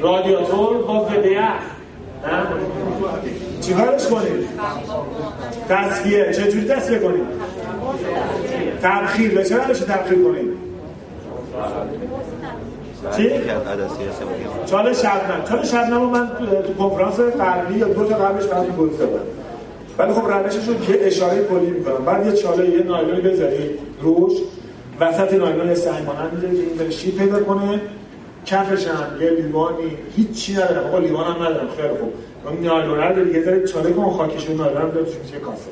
رادیاتور با ضد چیکارش کنید تصفیه چجوری تصفیه کنید تبخیر. به چه روشی تبخیر کنید چی؟ چاله شبنم. چاله شبنم من تو کنفرانس قبلی یا دو تا قبلش براتون توضیح دادم ولی خب روشش رو که اشاره کلی می‌کنم. بعد یه چاله یه نایلون بذارید روش. وسط نایلون سنگ مانند این بره شیر پیدا کنه. کفش هم یه لیوانی هیچی ندارم. آقا لیوان هم ندارم. خیلی خوب. اون نایلون رو داری یه ذره چاله کن رو نایلون رو بذار توی کاسه.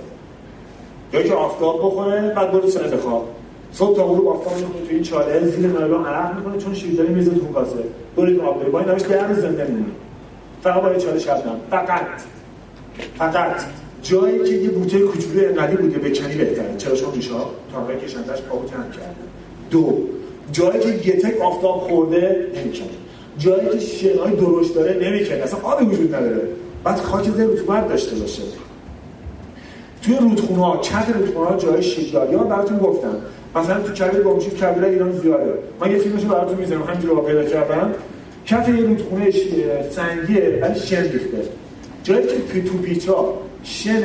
یا که آفتاب بخوره بعد برو سر بخواب. صبح تا غروب آفتاب می‌کنه توی این چاله زیر نایلون عرق می‌کنه چون شیرداری میزه تو کاسه. برید آب بری با این روش در زنده میمونی فقط با یه چاله شبنم فقط. فقط. جایی که یه بوته کوچولو ندی بوده بکنی بهتره. چرا؟ چون ریشا تا کشندش پاکو تنگ کرده. دو جایی که یه تک آفتاب خورده نمی‌کنه جایی که شنهای درشت داره نمی‌کنه اصلا آبی وجود نداره. بعد خاک زیر رطوبت داشته باشه. توی رودخونه ها چند رودخونه ها جای شیرداری ها براتون گفتم. مثلا تو کبیر گمشید کبیر ایران زیاده. من یه فیلمشو براتون می‌ذارم. همینجوری رو پیدا کردم. کف یه رودخونه سنگیه ولی شن ریخته. جایی که تو پیچا شن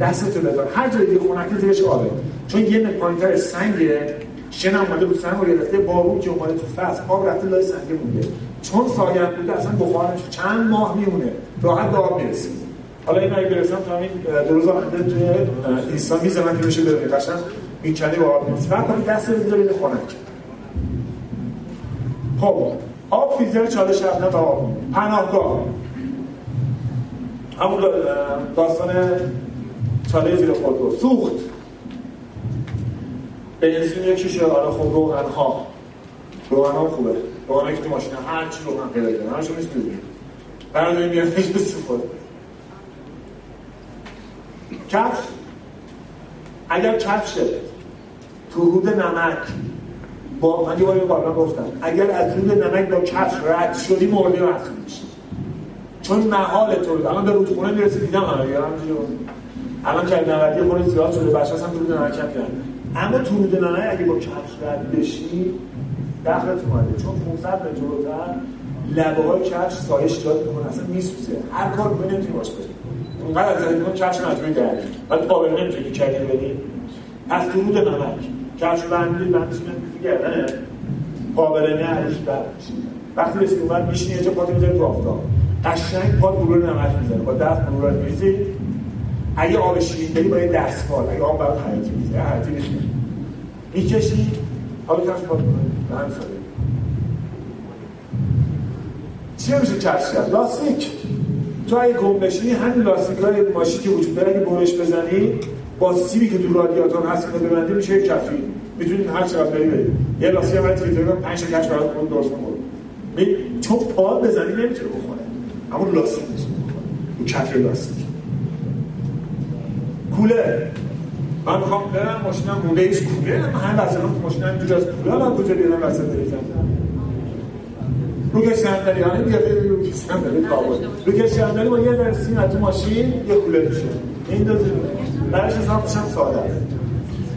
دستتو بذار. هر جایی که خونکی زیرش آبه. چون یه پایینتر سنگه. شن اومده بود سنگ رو گرفته بارون که اومده تو فصل آب رفته لای سنگه مونده. چون سایه بوده اصلا بخارش چند ماه میمونه. راحت به آب می‌رسید حالا این اگه برسم تا همین دو روز آینده توی اینستا می‌زنم که میشه ببینید قشنگ می‌کنی با آب می‌رسید فقط کنید دست رو بذارید خنک خب آب فیزر چاله شبنه تا آب. پناهگاه. همون داستان چاله زیر خودرو سوخت. بنزین یکیشه آره خب روغن ها روغن ها خوبه. روغن که تو ماشین هر چی روغن پیدا کنه. همشون نیست بزنید برداریم بیارم هیچ استفاده کفش. اگر کفش تو رود نمک با من یه باری قبلا گفتم. اگر از رود نمک با کفش رد شدی مرده محسوب میشی. چون محال تو رو الان به رودخونه می‌رسی دیدم الان یارم الان که نمدی خونه زیاد شده بچه هم تو رود نمک هم اما تو رود نمک اگه با کفش رد بشی دخلت اومده. چون 500 متر جلوتر لبه های کفش سایش ایجاد می‌کنه اصلا میسوزه. هر کار کنی نمی‌تونی باش بری. اونقدر از زمین کفش مجبوری دردی بعد قابل نمی‌تونی کردی بدی از تو رود نمک کفش بندی بندیش نمی‌تونی گردنه. قابل نه برد وقتی رسید اومد میشینی یه جا پاتو می‌ذاری تو آفتاب. قشنگ پات مرور نمک می‌زنه. با دست مرور میریزی اگه آب شیرین داری با یه دستمال اگه آب برات حیاتی می‌زنه حیاتی می‌زنه می‌کشی حالا کفش پات به همین ساده چی میشه کفش کرد؟ لاستیک. تو اگه گم بشی همین لاستیک های ماشین که وجود داره اگه برش بزنی با سیبی که تو رادیاتور هست که ببندی میشه یک کفی می‌تونید هر چقدر بری. برید یه لاستیک هم تریتوری کنم 5 کفش برات درست کنم چون پا بزنی نمی‌تونه بخوره اما لاستیک اون کفی لاستیک کوله. من می‌خوام برم ماشینم مونده ایش کوله من وسیلم تو ماشینم اینجوری از کوله من کجا بیارم وسط بریزم رو که صندلی. ها نمیاد رو که صندلی. کابل رو که صندلی با یه درسین از تو ماشین یه کوله میشه. این دو زیر برش حسابش هم ساده. است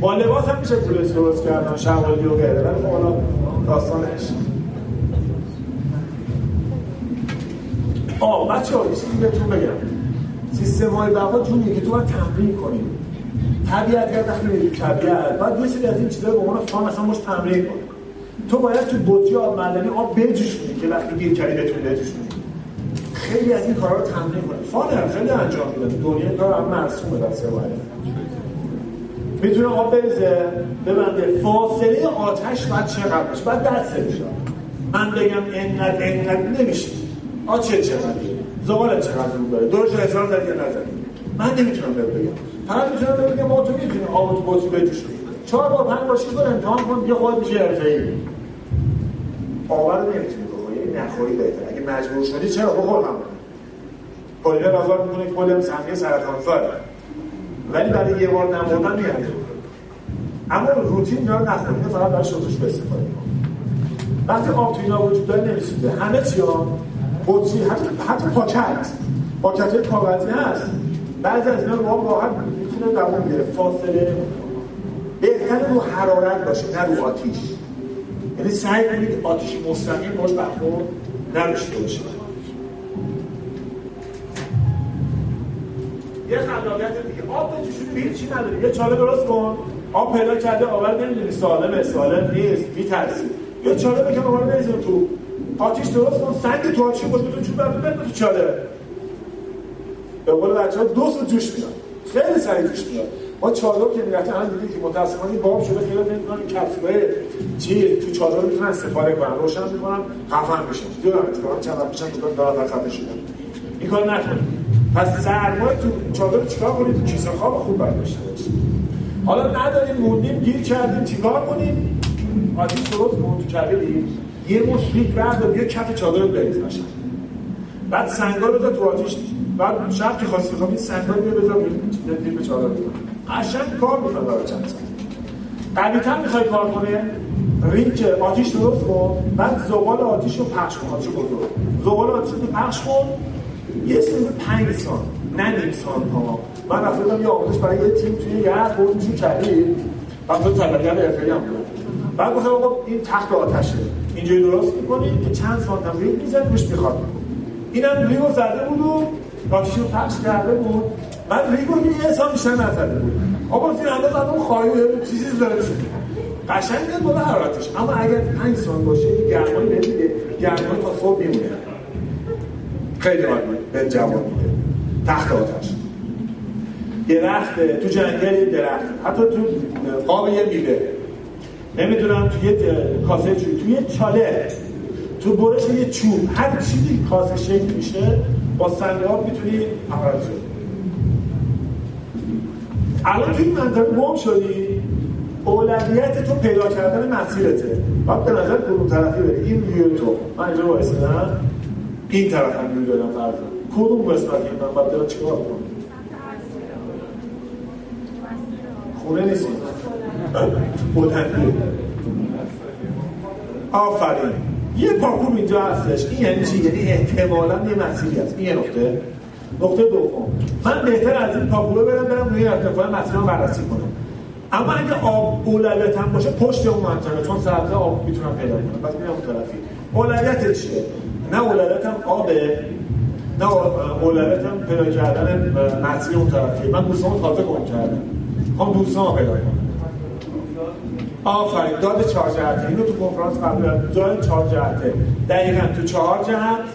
با لباس هم میشه کوله درست کردن شوالی و غیره. ولی خب حالا داستانش. آه بچه ها چیزی بهتون بگم. سیستم های بقا جونیه که تو باید تمرین کنیم طبیعت یا وقتی میری طبیعت. بعد یه سری از این چیزا به عنوان فان اصلا باش تمرین کنی تو باید تو بطری آب معدنی آب بجوشونی که وقتی گیر کردی بتونی بجوشونی. خیلی از این کارا رو تمرین کنید فانر خیلی انجام میده. دنیا کار هم مرسومه سوال می‌تونه آب بریزه ببنده فاصله آتش بعد چقدر باشه بعد دست بشه من بگم انقدر انقدر نمیشه. آچه چقدر؟ زغال چقدر رو داره؟ دورش هزار زد یا نزد من نمی‌تونم بهت بگم. فقط می‌تونم بهت بگم ما تو می‌تونی آب تو بطری بجوش چهار بار پنج بار شیش امتحان کن یه خود میشه حرفه‌ای آور نمی‌تونی بخوری نخوری بهتر. اگه مجبور شدی چرا؟ بخور هم پلیمر آزاد می‌کنه که پلیمر سهمیه سرطان ولی برای یه بار نمردن میاد اما روتین اینا رو نخورید فقط برای شوزش به استفاده وقتی آب تو اینا وجود داره نمیسوزه. همه چی ها بطری حتی, حتی پاکت. پاکت کاغذی هست. بعضی از اینا رو راحت می‌تونه دوام بیاره. فاصله بهتر رو حرارت باشه نه رو آتیش. یعنی سعی کنید آتیش مستقیم باش برخورد نداشته باشه یه خلاقیت دیگه. آب به جوشونی چی نداره. یه چاله درست کن. آب پیدا کرده آور نمی‌دونی. سالمه سالم نیست. میترسی. یه چاله بکن آور بریزیم تو. آتیش درست کن سنگ تو آتیش بود تو چوب برد تو چاله. به قول بچه ها دو سو جوش میاد خیلی سریع جوش میاد ما چادر که می‌رفتن هم دیدید که متاسفانه باب شده خیلی نمی‌دونن کفشای چی تو چادر می‌تونن استفاده کنن. روشن می‌کنن خفن بشن دیدم اتفاقا چند وقت پیشم میگن دارن خفه شدن این کار نکنید پس سرمایه تو چادر چیکار کنید تو کیسه خواب خوب برداشته باشید حالا نداریم موندیم گیر کردیم چیکار کنیم؟ آتیش درست موند کردیم یه مش ریک و بیا کف چادر رو بریز باشن بعد سنگا رو تو آتیش. بعد شب که خواستی. خب این سنگا رو بذار دیر به چادر بزن قشنگ کار می‌کنه برای چند سال. قویتر می‌خوای کار کنه؟ ریک آتیش درست کن. بعد زغال آتیش رو پخش کن. آتیش بزرگ زغال آتیش رو پخش کن. یه سری پنج سال نه نیم سال ها. من رفتم یه آموزش برای یه تیم توی یه هر بود چون کردیم بعد تو تبلیغات حرفه‌ای هم بود. بعد گفتم آقا این تخت آتشه. اینجوری درست می‌کنی که چند سانت هم ریگ می‌زد روش می‌خواد. اینم ریگو زده بود و رو پخش کرده بود. بعد ریگو یه حساب بیشتر نزده بود. آقا این انداز اون خواهی چیزی داره. قشنگ میاد بالا حرارتش. اما اگر 5 سال باشه گرمایی نمیده. گرمایی تا صبح میمونه. خیلی عالی به جواب میده. تخت آتش. درخت تو جنگل درخت. حتی تو قاب یه میوه. نمی‌دونم توی کاسه چوب توی چاله تو برش یه چوب هر چیزی کاسه شکل میشه با سنگ ها می‌تونی عمل الان توی منطقه گم شدی اولویت تو پیدا کردن مسیرته. باید به نظر طرفی بری. این ویو تو. من اینجا این طرف هم ویو دارم فرض کدوم قسمت من باید برم چیکار کنم؟ خونه نیستیم بلندی آفرین. یه پاکوم اینجا هستش. این یعنی چی؟ یعنی احتمالا یه مسیری هست. این یه نقطه. نقطه دوم. من بهتر از این پاکورو برم برم روی ارتفاع مسیر رو بررسی کنم. اما اگه آب اولویتم باشه پشت اون منطقه چون سبزه آب می‌تونم پیدا کنم. پس میرم اون طرفی. اولویت چیه؟ نه اولویتم آبه نه اولویتم پیدا کردن مسیر اون طرفی من دوستان تازه گم کردم. خب دوستان پیدا کنم. آفرین. داد چهار جهته اینو تو کنفرانس قبل داد چهار جهته. دقیقا تو چهار جهت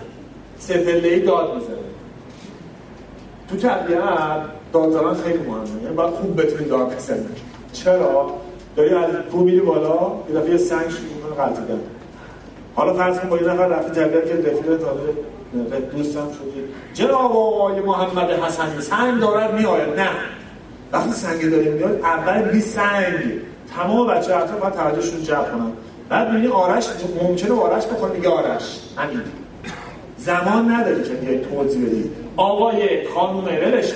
سه ای داد می‌زنه. تو طبیعت دادزنان خیلی مهمه. یعنی باید خوب بتونی داد بزنی. چرا؟ داری از کو میری بالا یه دفعه سنگ شروع می‌کنه حالا فرض کن با یه نفر رفتی جبل که رفیق تازه دوستم شدی. جناب آقای محمد حسنی سنگ دارد میآید. نه. وقتی سنگ داره میاد اول بی سنگ تمام بچه اطراف باید توجهشون جلب کنن. بعد می‌بینی آرش ممکنه آرش بخواد میگه آرش. همین. زمان نداری که بیای توضیح بدی. آقای خانم ولش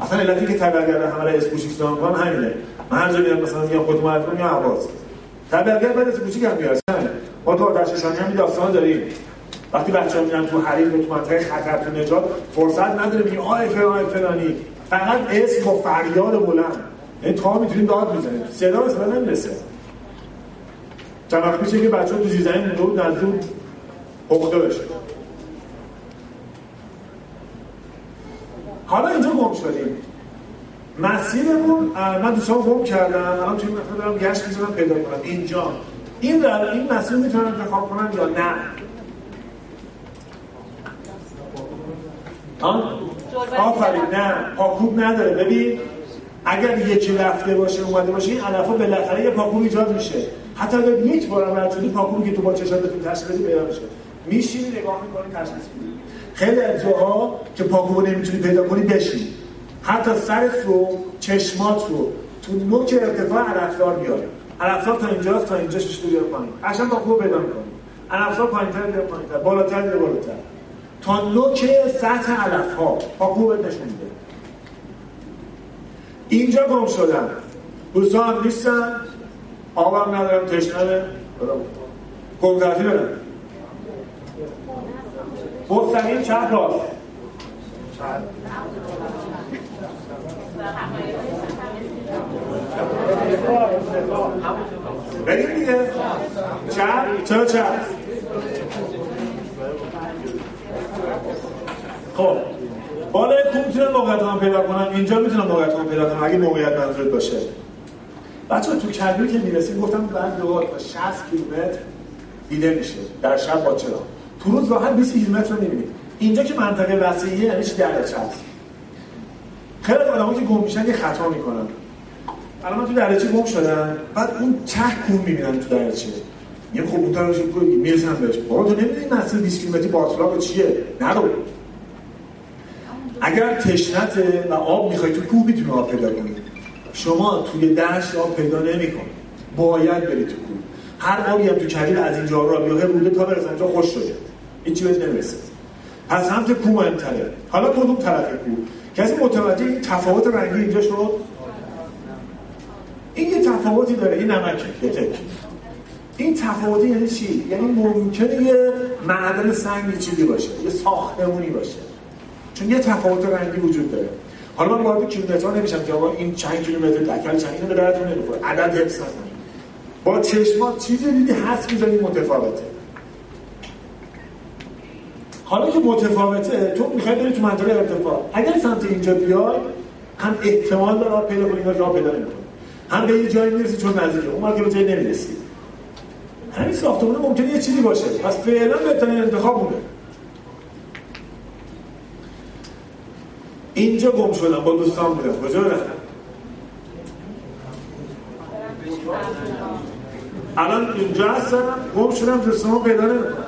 اصلا علتی که تبرگر همه را اسم کوچیک کن همینه. من هر جا میرم مثلا میگم خود معرفی یا عباس. تبرگر بعد از کوچیک هم میاد ما تو آتش نشانی هم داستان داریم. وقتی بچه‌ها میرن تو حریم تو منطقه خطر تو نجات فرصت نداره میگه آی فلان فلانی. فقط اسم با فریاد بلند. این تا می‌تونیم داد بزنیم. صدا به صدا نمی‌رسه. چند وقت میشه که بچه ها تو زیزنی مونده بود نزدون حقوقه بشه. حالا اینجا گم شدیم. مسیرمون من دوستان گم کردم. الان توی مثلا دارم گشت می‌زنم پیدا کنم اینجا. این در این مسیر می‌تونم انتخاب کنم یا نه؟ آفرین نه. پاکوب نداره. ببین اگر یکی رفته باشه اومده باشه این علفا بالاخره یه پاکوب ایجاد میشه. حتی اگر یک بار هم پاکوبی که تو با چشاتتون تشخیص بدی پیدا میشه میشینی نگاه می‌کنی تشخیص میدی. خیلی از جاها که پاکوب نمی‌تونی پیدا کنی بشین. حتی سرت رو چشمات رو تو نوک ارتفاع علفدار بیاره علفدار تا اینجاست تا اینجا شش بیاره پایین. قشنگ پاکوب پیدا می‌کنی. علفدار پایینتر بیاره پایینتر. بالاتر بیاره بالاتر. تا نوک سطح علف ها پاکوب نشون میده. اینجا گم روزا هم نیستن؟ آبم ندارم تشنه گمزرفی بدن مستقیم چپ راست؟ بگیم دیگه. چپ چرا چپ خب. بالای کوم می‌تونم موقعیت هم پیدا کنم اینجا می‌تونم موقعیت هم پیدا کنم اگه موقعیت منظورت باشه. بچه تو کلبی که می‌رسیم گفتم بعد دو تا 60 کیلومتر دیده میشه در شب با چرا. تو روز راحت 20 کیلومتر رو می‌بینید اینجا که منطقه وسیعیه یعنی درچه هست خیلی از آدم‌ها که گم میشن یه خطا می‌کنن. الان من تو درچه گم شدم بعد اون ته کون می‌بینم تو درچه میگم خب اون طرفش می‌رسم بهش. بابا تو نمی‌دونی مسیر 20 کیلومتری باطلاق چیه؟ نرو. اگر تشنت و آب می‌خوای تو کوه می‌تونی آب پیدا کنی. شما توی دشت آب پیدا نمی‌کنی. باید بری تو کوه. هر آبی هم تو کبیر از اینجا را بیاه بوده تا برسن اینجا خوش شده. هیچی بهش نمی‌رسه. پس سمت کوه مهمتره. حالا کدوم طرف کوه؟ کسی متوجه این تفاوت رنگی اینجا شد؟ این یه تفاوتی داره این نمکه. یه این تفاوتی یعنی چی؟ یعنی ممکنه یه معدن سنگی چیزی باشه یه ساختمونی باشه. چون یه تفاوت رنگی وجود داره. حالا من وارد کیلومترها نمیشم که آقا این چند کیلومتر دکل چند اینو به درتون نمی‌خوره. عدد حفظ نکنید. با چشمات چیزی دیدی هست می‌زنی متفاوته. حالا که متفاوته تو می‌خوای بری تو منطقه ارتفاع. اگر سمت اینجا بیای هم احتمال داره پیدا کنی راه پیدا نمی‌کنی. هم به یه جایی می‌رسی چون نزدیکه اون که جایی نمی‌رسی. همین ساختمون ممکنه یه چیزی باشه. پس فعلا بهترین انتخاب بوده اینجا گم شدم با دوستان بودم. کجا رفتم؟ الان اینجا هستم. گم شدم دوستان پیدا نمی‌کنم.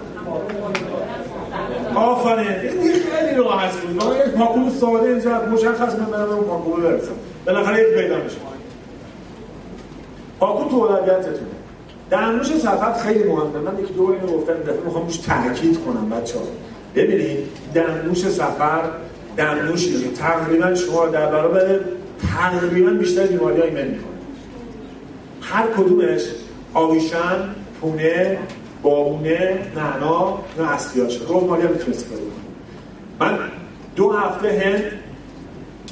آفرین. این خیلی راحت بود من یک پاکول ساده اینجا مشخص من برم اون پاکول برسم بالاخره یک پیدا میشه. پاکول تو اولویتتونه. درنوش سفر خیلی مهمه. من یک دو اینو گفتم دفعه می‌خوام روش تاکید کنم بچه‌ها. ببینید درنوش سفر که تقریبا شما در برابر تقریبا بیشتر بیماری های ایمن می‌کنه هر کدومش آویشن پونه بابونه نعنا نه اصلیاشه مالی هم می‌تونه استفاده من دو هفته هند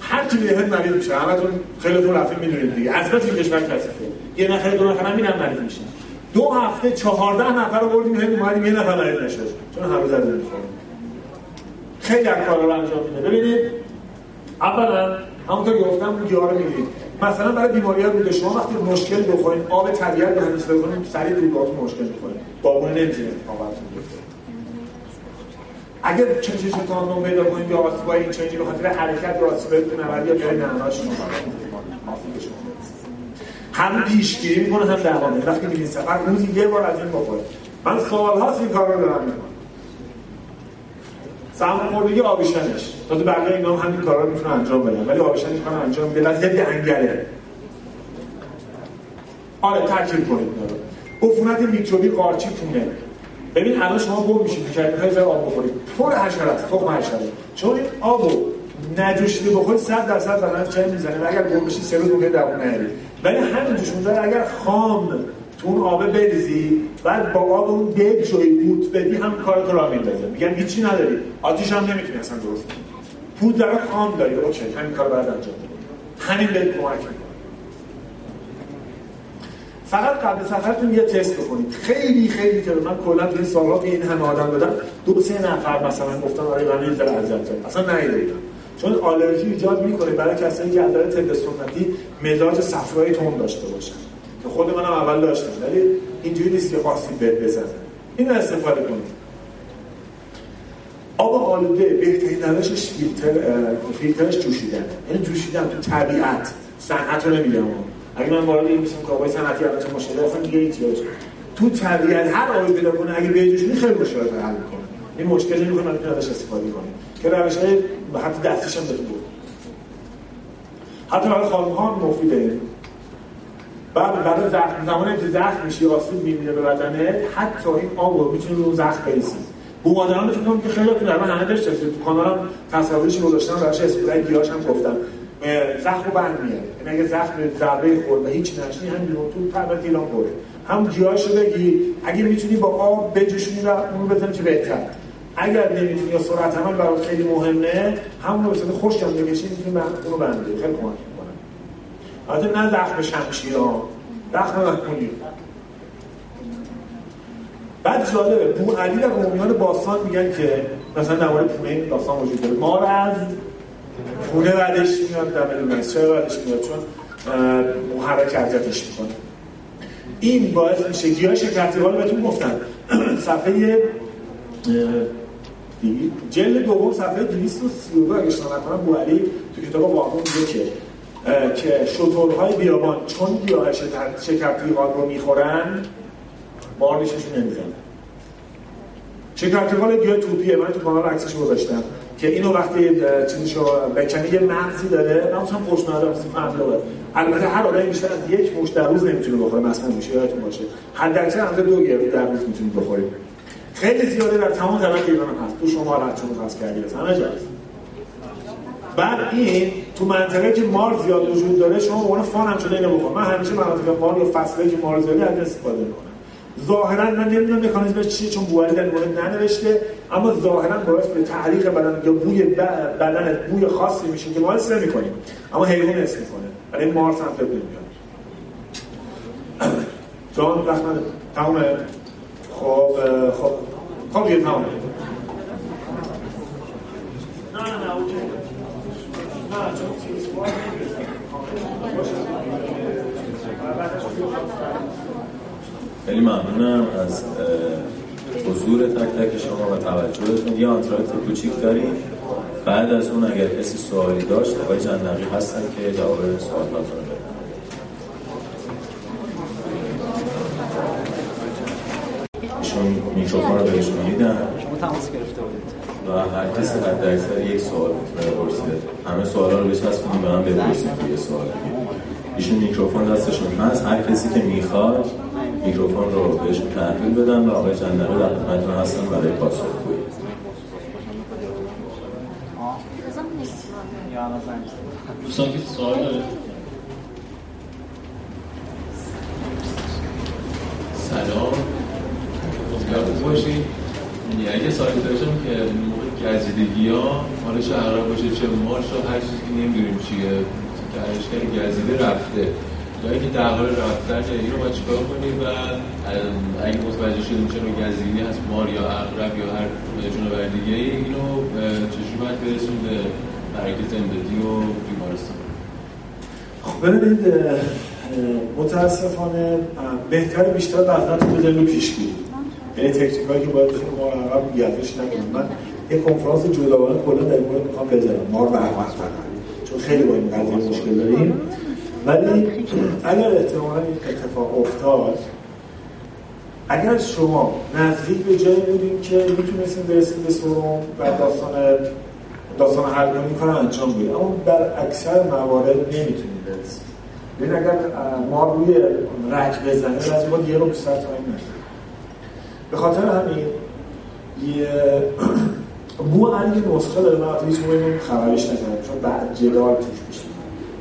هر کی به هند مریض میشه. همتون خیلیتون رفته می‌دونید دیگه. از این کشور کسیفه یه نفر دو نفر هم مریض میشه دو هفته چهارده نفر رو بردیم هند اومدیم یه نفر مریض نشد چون هر روز از خیلی از کارا رو انجام میده. ببینید اولا همونطور گفتم اون گیاه رو می‌گیرید مثلا برای بیماری ها بوده شما وقتی مشکل بخورین آب طبیعت رو همیشه بکنید سریع رو مشکل می‌کنید بابونه نمی‌تونه آبتون اگر چشتان رو پیدا کنید یا آسیبای این چنجی به خاطر حرکت راستی بهتون عملی یا جای نعناش هم پیشگیری می‌کنه هم دوامه وقتی میرین سفر روزی یه بار از این بخورید من سوالهاست این کار رو دارم می‌کنم. سرماخوردگی آبیشنش. تازه بقیه اینا هم همین کارا رو می‌تونن انجام بدن. ولی آبیشنش کار انجام بده ضد انگله آره ترکیب کنید. عفونت میکروبی قارچی پونه ببین الان شما گم میشید. که می‌خواید زر آب بخورید. پر حشرات تخم حشره. چون این آبو نجوشیده بخورید 100 درصد بدن چه می‌زنه. اگر گم بشید سه روز ممکنه دوام نیارید ولی همین جوش اگر خام تو اون آبه بریزی بعد با آب اون جوی بود بدی هم کارت را میندازه. میگن هیچی نداری. آتیش هم نمی‌تونی اصلا درست پود در خام داری. اوکی همین کار بعد انجام همین بهت کمک می‌کنه. فقط قبل سفرتون یه تست بکنید خیلی خیلی که من کلا توی سالها این همه آدم دادم. دو سه نفر مثلا گفتن آره من یه ذره اصلا نیدیدم چون آلرژی ایجاد می‌کنه برای کسایی که نظر طب سنتی مزاج صفرایی تون داشته باشن. که خود منم اول داشتم ولی اینجوری نیست که خاصی بهت بزنه. این استفاده کنید. آب آلوده بهترین روشش فیلتر فیلترش جوشیدن یعنی جوشیدن تو طبیعت. صنعت رو نمیگم. اگه من وارد این میشم که آقای صنعتی البته مشکل اصلا میگه هیچ تو طبیعت هر آبی پیدا کنه اگه بهجوشونی خیلی مشکلات حل می‌کنه. این مشکل نمی‌کنه من ازش استفاده کنیم که روش های حتی دستیش هم بهتون بود حتی برای خانم ها مفیده. بعد برای زخم زمانی که زخم میشی آسیب می‌بینه به بدنه حتی این آب رو می‌تونی رو زخم بریسی بو مادران فکر که خیلی تو همه داشته تو کانالم تصاویرش گذاشتم براش اسپری گیاهاش هم گفتم. زخم رو بند میاد یعنی اگه زخم ضربه خورد و هیچ نشنی همین تو تبت ایران بره. هم گیاهاشو بگی. اگه می‌تونی با آب بجوشونی و اون بزنی که بهتر اگر نمی‌تونی یا سرعت عمل برات خیلی مهمه همون رو بسید خوش هم بکشی می‌تونی اون رو بنده خیلی کمک. البته نه زخم شمشی ها. زخم بعد جالبه بو علی و رومیان باستان میگن که مثلا مورد پونه این داستان وجود داره. ما از پونه بعدش میاد در چرا بعدش میاد؟ چون محرک حرکتش می‌کنه. این باعث میشه گیاه شکرتی حال بهتون گفتن. صفحه جلد دوم صفحه 232 اگه اشتباه نکنم بوعلی تو کتاب واقعا میگه که که شطورهای بیابان چون گیاه شکرتی حال رو می‌خورن مارنششون نمی‌زنه شکرتی حال گیاه توپیه من تو کانال عکسش گذاشتم که اینو وقتی چیزشو بکنه یه مغزی داره. من خوشمزه مثل فهمه البته هر آدمی بیشتر از یک مش در روز نمی‌تونه بخوره مثلا میشه یادتون باشه. حد اکثر هم دو گرد در روز می‌تونید بخورید خیلی زیاده در تمام طبقه ایران هست. تو شما رد چون خاص کردی همه جا بعد این تو منطقه که مار زیاد وجود داره شما به عنوان فان هم شده اینو بخور من همیشه مناطق مار یا فصله که مار زیادی از استفاده می‌کنم. ظاهرا من نمی‌دونم مکانیزمش چیه چون بواری در مورد ننوشته اما ظاهرا باعث به تعلیق بدن یا بوی بدن بوی خاصی میشه که ما حس نمی‌کنیم. اما حیوان حس می‌کنه. برای مارس هم طبق نمیاد جان من تمام خب خب خب یه تمام نه نه نه اوکی نه چون چیز خیلی ممنونم از حضور تک تک شما و توجهتون. یه آنتراکت کوچیک داریم. بعد از اون اگر کسی سوالی داشت آقای جنقی هستن که جواب سوالاتون رو ایشون میکروفون رو بهشون میدن. تماس گرفته و هر کسی حد اکثر یک سوال می‌تونه بپرسه همه سوالا رو بچسبونیم به هم بپرسیم یه سوال ایشون میکروفون دستشون هست. هر کسی که می‌خواد میکروفون رو بهشون تحویل بدن و آقای جندقه در خدمتتون هستن برای پاسخگویی دوستان که سوال داره. سلام. یاد باشید اگه سالی داشتم که موقع گزیدگی ها مال شهرها باشه چه مارش و هر چیزی که نمی‌دونیم چیه درشگر گزیده رفته. یا اینکه در حال رفتن اینو باید چیکار کنیم؟ و اگه متوجه شدیم چرا گزیدگی هست مار یا اغرب یا هر جونور دیگه اینو چجوری باید برسون به مراکز امدادی و بیمارستان؟ خب ببینید متاسفانه بهتر بیشتر بزنید رو پیشگیری یعنی تکنیک هایی که باید بخیر ما عقب گردش نکنیم. من یه کنفرانس جداگانه کلا در مورد می‌خوام بذارم. مار و عقب چون خیلی با این قضیه مشکل داریم. ولی اگر احتمالا این اتفاق افتاد اگر شما نزدیک به جایی بودیم که می‌تونستیم برسیم به سروم و داستان داستان حل کنیم کار انجام بدیم اما در اکثر موارد نمی‌تونیم برسیم ببین اگر ما روی رک بزنیم از باید یه رو بیشتر تایم به خاطر همین یه بو علی نسخه داره من حتی هیچ موقعی خبرش نکردم چون بعد جدال توش میشه.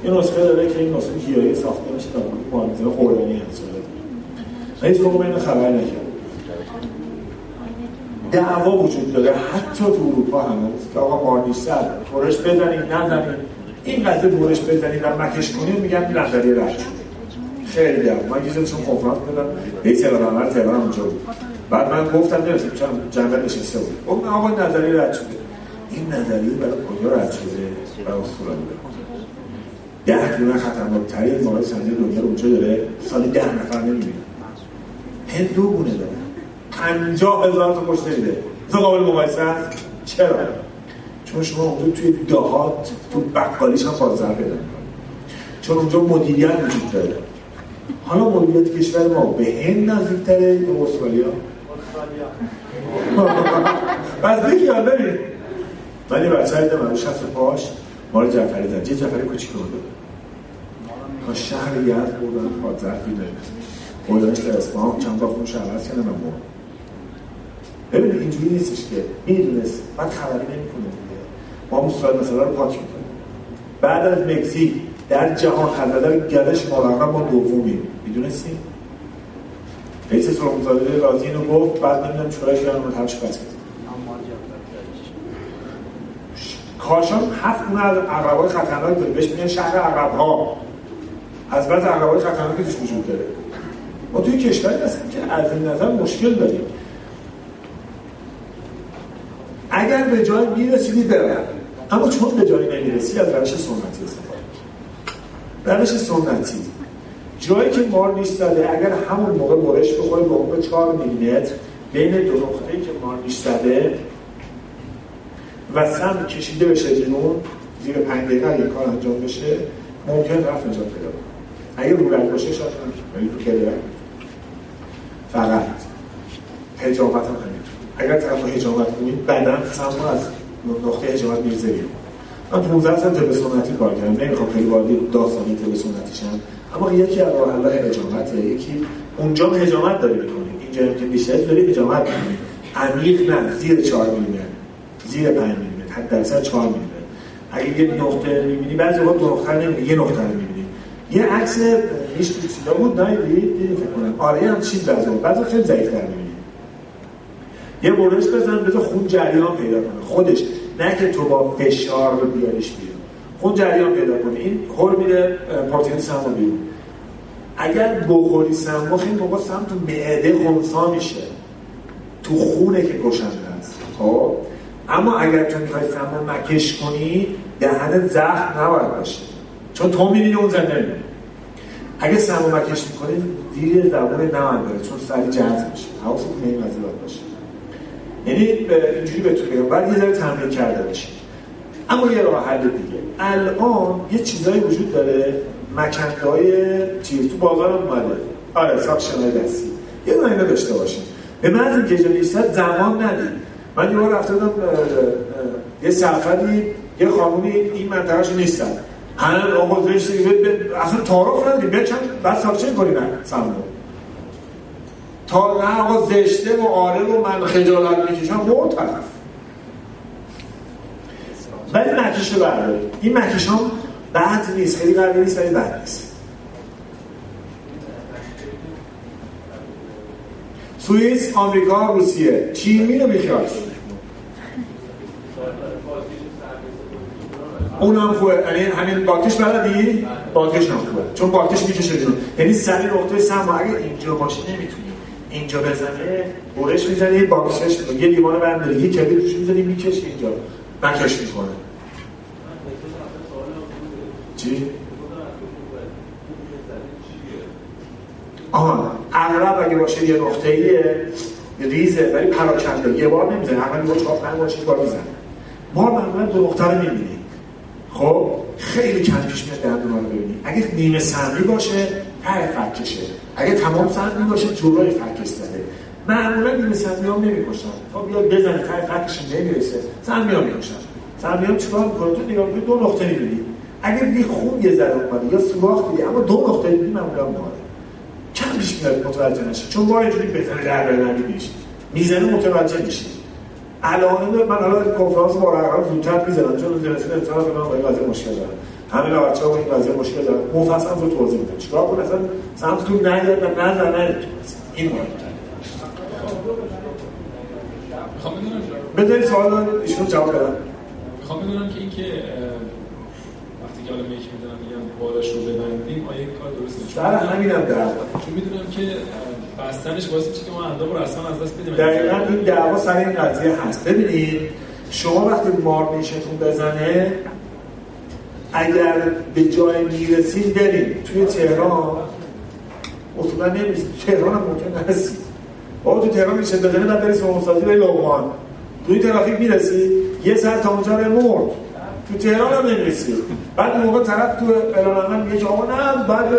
یه نسخه داره که این نسخه گیاهی ساخته میشه تا مهندسی خوردنی هست من هیچ موقع اینو خبر نکردم. دعوا وجود داره. حتی تو اروپا هم. که آقا ماردیش سر برش بزنید نزنید این قضیه برش بزنید و مکش کنید میگن نظریه رد خیلی دعوا. من یه چون کنفرانس بدم یه تهران عمل تهران اونجا بود. بعد من گفتم نمی‌دونم چون جنبه نشسته بود. گفتم آقا نظریه رد شده. این نظریه برای کجا رد شده؟ برای استرالیا. ده دونه خطرناکترین مورد سنجی دنیا رو اونجا داره. سالی ده نفر نمی‌بینه. هند دو گونه داره. پنجاه هزار تا کشته میده. تو قابل مقایسه؟ هست چرا؟ چون شما اونجا توی دهات تو بقالیش هم پازر پیدا چون اونجا مدیریت وجود داره. حالا مدیریت کشور ما به هند نزدیکتره یا استرالیا؟ دیگه یاد دارید. ولی بچه های من شخص پاش مال جعفری زد. یه جعفری کوچیک رو داره تا شهر یزد بردن پادزر بیده بردنش در اسفهان چند تا خونش عوض کردن من ببینید اینجوری نیستش که می‌دونست. بعد خبری نمی‌کنه دیگه. ما مستقل مثلا رو پاک می‌کنیم. بعد از مکزیک در جهان نظر گردش مالقا ما دومیم می‌دونستیم رئیس سرمزاده راضی اینو گفت بعد نمی‌دونم چورش کردن رو همش بس کاشان هفت گونه از عقربای خطرناک داره. بهش میگن شهر عقرب ها از بعد عقربای خطرناکی توش وجود داره. ما توی کشوری هستیم که از این نظر مشکل داریم. اگر به جای می‌رسیدی برن اما چون به جای نمی‌رسی از روش سنتی استفاده روش سنتی. جایی که مار نیش اگر همون موقع برش بخوره به عمق 4 میلیمتر بین دو نقطه که مار نیش و سم کشیده بشه بیرون زیر 5 دقیقه اگه کار انجام بشه ممکن رفت نجات پیدا اگه رو باشه شاید ولی تو کله فقط حجابت هم همین اگر طرف حجابت کنید بعدا سم از نقطه حجابت میرزه بیرون من 15 سال طب سنتی کار کردم. نمی‌خوام خیلی وارد داستانی طب سنتی شم اما یکی از راه حل‌های حجامته یکی اونجا حجامت داری می‌کنی. اینجا که بیشتر داری حجامت می‌کنی. عمیق نه زیر 4 میلیمتر. زیر 5 میلیمتر حد درصد 4 میلیمتر. اگه یه نقطه می‌بینی بعضی وقت نقطه نمی‌بینی یه نقطه می‌بینی. یه عکس هیچ چیزا بود نه دیدی فکر کنم. آره هم چیز بعضی بعضی خیلی ضعیف‌تر می‌بینی. یه برش بزن بذار خون جریان پیدا کنه. خودش نه که تو با فشار رو بیاریش بیرون خون جریان پیدا کنه این هول میره پروتئین سمو بیرون. اگر بخوری سمو خیلی موقع سم تو معده خونسا میشه. تو خونه که گشنده است خب؟ اما اگر تو می‌خوای سمو مکش کنی دهن زخم نباید باشه. چون تو می‌بینی اون زنده اگه سمو مکش می‌کنی دیر زبون نمند داره چون سری جذب میشه. حواست به این باشه. یعنی اینجوری بهتون بگم. بعد یه ذره تمرین کرده باشید اما یه راه حل دیگه. الان یه چیزایی وجود داره. مکنده های چیز تو بازار اومده. آره ساکشن های دستی. یه دونه اینا داشته باشید به من که جلیستت زمان ندید. من یه بار رفته بودم یه سفری یه خانومی این منطقهش نیستن. همه آقا زشت اصلا تعارف نداری بچن بعد کنی نه سمون تا نه آقا زشته و آره و من خجالت می‌کشم و طرف. ولی مکش رو بردارید این مکش هم بد نیست. خیلی قربی نیست ولی بد نیست. سوئیس، آمریکا، روسیه. چین مینو بیخیال اون هم خوبه. یعنی همین باکش بلدی؟ باکش هم خوبه. چون باکش می‌کشه. جون یعنی سری نقطه سم اگه اینجا باشه نمی‌تونی. اینجا بزنه برش می‌زنه یه باکسش یه لیوان برم داره یه کبیر روش می‌زنی می‌کشه اینجا. مکش می‌کنه. چی؟ آها اغرب اگه باشه یه نقطه ایه ریزه ولی پراکنده. یه بار نمی‌زنه. اول یه چهار پنج باشه بار می‌زنه؟ ما معمولا دو نقطه رو می‌بینیم. خب خیلی کم پیش میاد درد رو ببینیم. اگه نیمه سمی باشه ته فکشه اگه تمام سمی باشه جلوی فکش زده معمولا نیمه سمی هم نمی‌کشن. خب بیاد بزنه ته فکش نمی‌رسه. سمی ها می‌کشن. سمی ها چیکار می‌کنه؟ تو نگاه دو نقطه می‌بینی. اگه بی خون یه ذره اومده یا سوراخ دیدی اما دو نقطه دیدی معمولا ماره کم پیش میاد متوجه نشه چون ما اینجوری بزنه در نمیشه می‌زنه متوجه میشه الان من حالا کنفرانس با رقم زودتر می‌زنم چون جلسه امتحان من با این قضیه مشکل دارم. همین بچه‌ها با این قضیه مشکل دارن. مفصل رو توضیح میدم. چیکار کنم؟ اصلا سمتتون نیاد و نزنه این مهم. بذارید سوال ایشون جواب بدم. می‌خوام بدونم که اینکه حالا میک می‌دونم میگم بالاش رو ببندیم آیا کار درست نیست در همینم در چون می‌دونم که بستنش باعث میشه که ما اندام رو اصلا از دست بدیم. دقیقا این دعوا سر این قضیه هست. ببینید شما وقتی مار نیشتون بزنه اگر به جای می‌رسید برید. توی تهران اصولا نمی‌رسید. تهران هم ممکن نرسید بابا تو تهران میشه. بزنه بعد برید سومسازی به لغمان توی ترافیک می‌رسی یه ساعت تا اونجا مرد تو تهران هم نمی‌رسی. بعد موقع طرف تو اعلان میگه که آقا نه بعد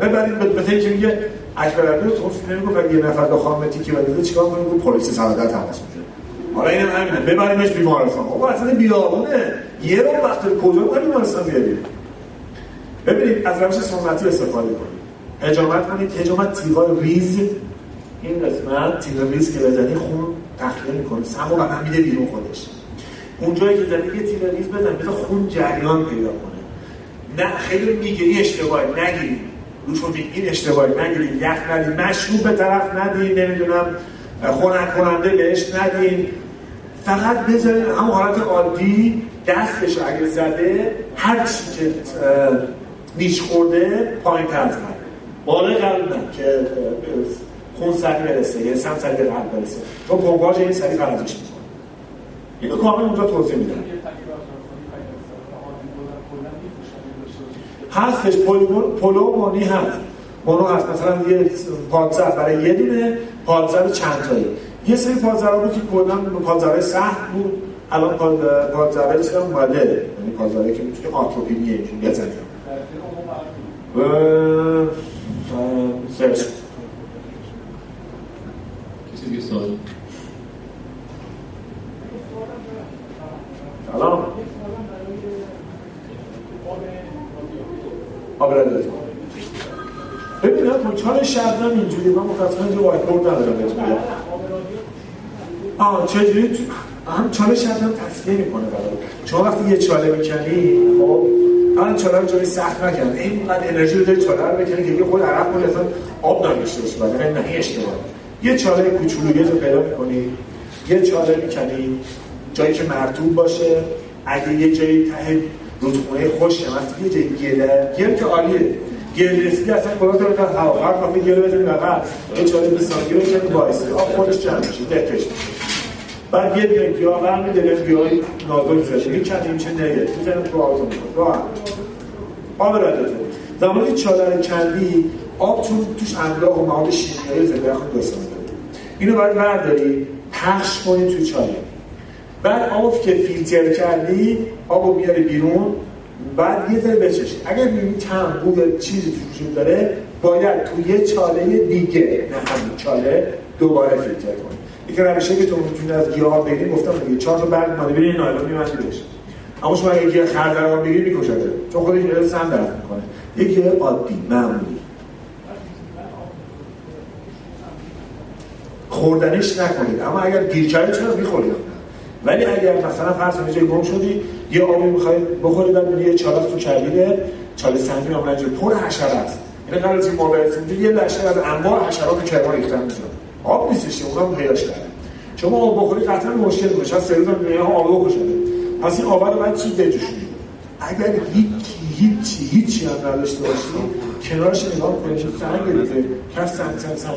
ببرید به که میگه اکبر علی تو نمی‌گفت یه نفر به خانم تیکی بده چیکار کنیم رو پلیس سعادت تماس می‌گیره. حالا اینم همینه. ببریمش بیمارستان آقا اصلا بیابونه. یه رو وقت کجا کنیم بیمارستان بیاریم؟ ببینید از روش سنتی استفاده کنید. حجامت کنید. حجامت تیغای ریز. این قسمت تیغ ریز که بزنی خون تخلیه می‌کنه. سمو و میده بیرون خودش. اونجایی که زنی یه تیغ ریز بزن بذار خون جریان پیدا کنه. نه خیلی میگه این اشتباهی نگیرید روشون این اشتباهی نگیرید یخ ندید مشروب به طرف ندید نمی‌دونم خنک کننده بهش ندید فقط بذارید همون حالت عادی دستش اگه زده هر چی که نیش خورده پایین تر زد بالای قلب که خون سری برسه یه سم سری به قلب برسه. چون پمپاژ این سری فرازش می‌کنه. اینو کامل اونجا توضیح میدن هستش پلو مانی هست. مونو هست. مثلا یه پادزر برای یه دونه پادزر چند تایی. یه سری پادزر بود که کلا پادزر سخت بود. الان پادزر چیز اومده. یعنی پادزر که می‌تونه آتروپینی اینجور بزنیم سرچ کسی دیگه سلام آبرادت ببینم با چال شبنم اینجوری من متاسفانه اینجا وایت بورد ندارم. بهت میگم. آه چجوری؟ هم چاله شبنم تصفیه می‌کنه برای. شما وقتی یه چاله می‌کنی خب الان چاله رو جایی سخت نکن اینقدر انرژی رو داری چاله رو بکنی که یه خود عرق کنی اصلا آب نمیشه باشه بعد نه این اشتباه. یه چاله کوچولو یه جو پیدا می‌کنی. یه چاله می‌کنی. جایی که مرطوب باشه اگه یه جایی ته رودخونه خوش هست یه جایی گله گل که عالیه. گل رسیدی اصلا کلا تو بکن هوا هر کافی گل بزنی بغل یه چاله 20 سانتی رو کنی وایسی آب خودش جمع میشه دکش. بعد یه دیگه گیاه برمی‌داره گیاهی نازک زده می‌کنیم چه نگه می‌زنیم تو آتون راحت آب ردته زمانی چادر کندی آب چون توش املاح و مواد شیمیایی زنده خود داره اینو باید برداری پخش کنی توی چای بعد آب که فیلتر کردی آبو بیاری بیرون بعد یه ذره بچشی اگر ببینی تم بود چیزی توش وجود داره باید توی یه چاله دیگه نه همین چاله دوباره فیلتر کنی. یکی روشه که تو می‌تونی از گیاه بگیری گفتم دیگه چهار تا برگ مالی بری نایلون میبندی بهش. اما شما اگه گیاه خردل بگیری میکشته چون خودش داره سم درد می‌کنه. یکی عادی معمولی. خوردنش نکنید. اما اگر گیر کردی چرا می‌خورید ولی اگر مثلا فرض کنید جای گم شدی یه آبی می‌خواید بخوری بعد یه چاله تو کبیره چاله سنگین معمولا پر حشره است. یعنی قرار از این برسیم. یه لشکر از انواع حشرات کرما ریختن میشه آب نیستش که اونم پیداش کرده شما آب بخوری قطعا مشکل میشه. سه روز میگه آب بخوره پس این آب رو بعد چی بجوشونید اگر هیچ هیچ هیچی هم نداشته باشید کنارش نگاه کنید سنگ گرفته کف سنگ سنگ سنگ.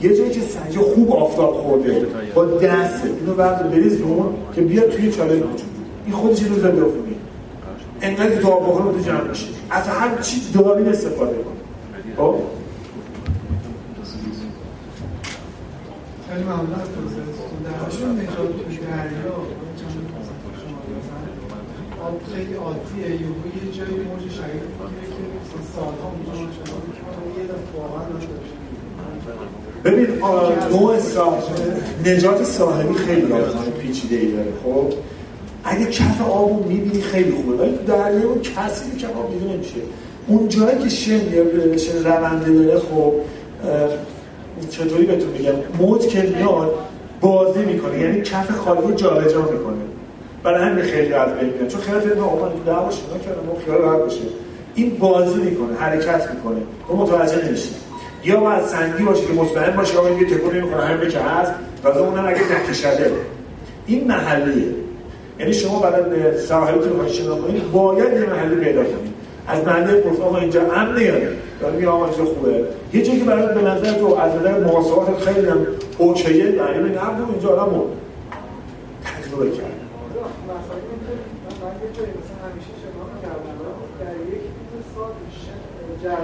یه جایی که سنگ خوب آفتاب خورده با دست اینو بعد بریز رو که بیاد توی چاله موجود این خودش رو زنده خوبی انقدر تو آب بخوره تو جمع میشه از هر چی داری استفاده کن خب خیلی ممنون از درشون نجات تو دریا آب خیلی عادیه یه یه جایی موج شدید می‌گیره که سالها اونجا شما یه دفعه واقعا ببین نوع ساحل نجات ساحلی خیلی داستان پیچیده ای داره. خب؟ اگه کف آبو می‌بینی خیلی خوبه. ولی دریا اون کسی که آب دیده نمیشه. اون جایی که شن یا شن رونده داره خب چطوری بهتون میگم موج که میاد بازی می‌کنه. یعنی کف خالی جابجا می‌کنه. برای همین خیلی از بین چون خیلی فکر آقا من دعوا شما کردم خیال راحت بشه این بازی می‌کنه حرکت می‌کنه. تو متوجه نمیشی یا باید سنگی باشه که مطمئن باشه آقا یه تکون نمی‌کنه همین که هست تازه اونم اگه نکشده. این محلیه یعنی شما برای ساحلی که می‌خواید شنا کنید باید یه محلی پیدا کنید. از محله پرس آقا اینجا امن نیاره داره میگه آقا اینجا خوبه. یه جایی که برای به نظر تو از نظر محاسبات خیلی هم اوکیه برای من نبود اینجا آدم تجربه کرد.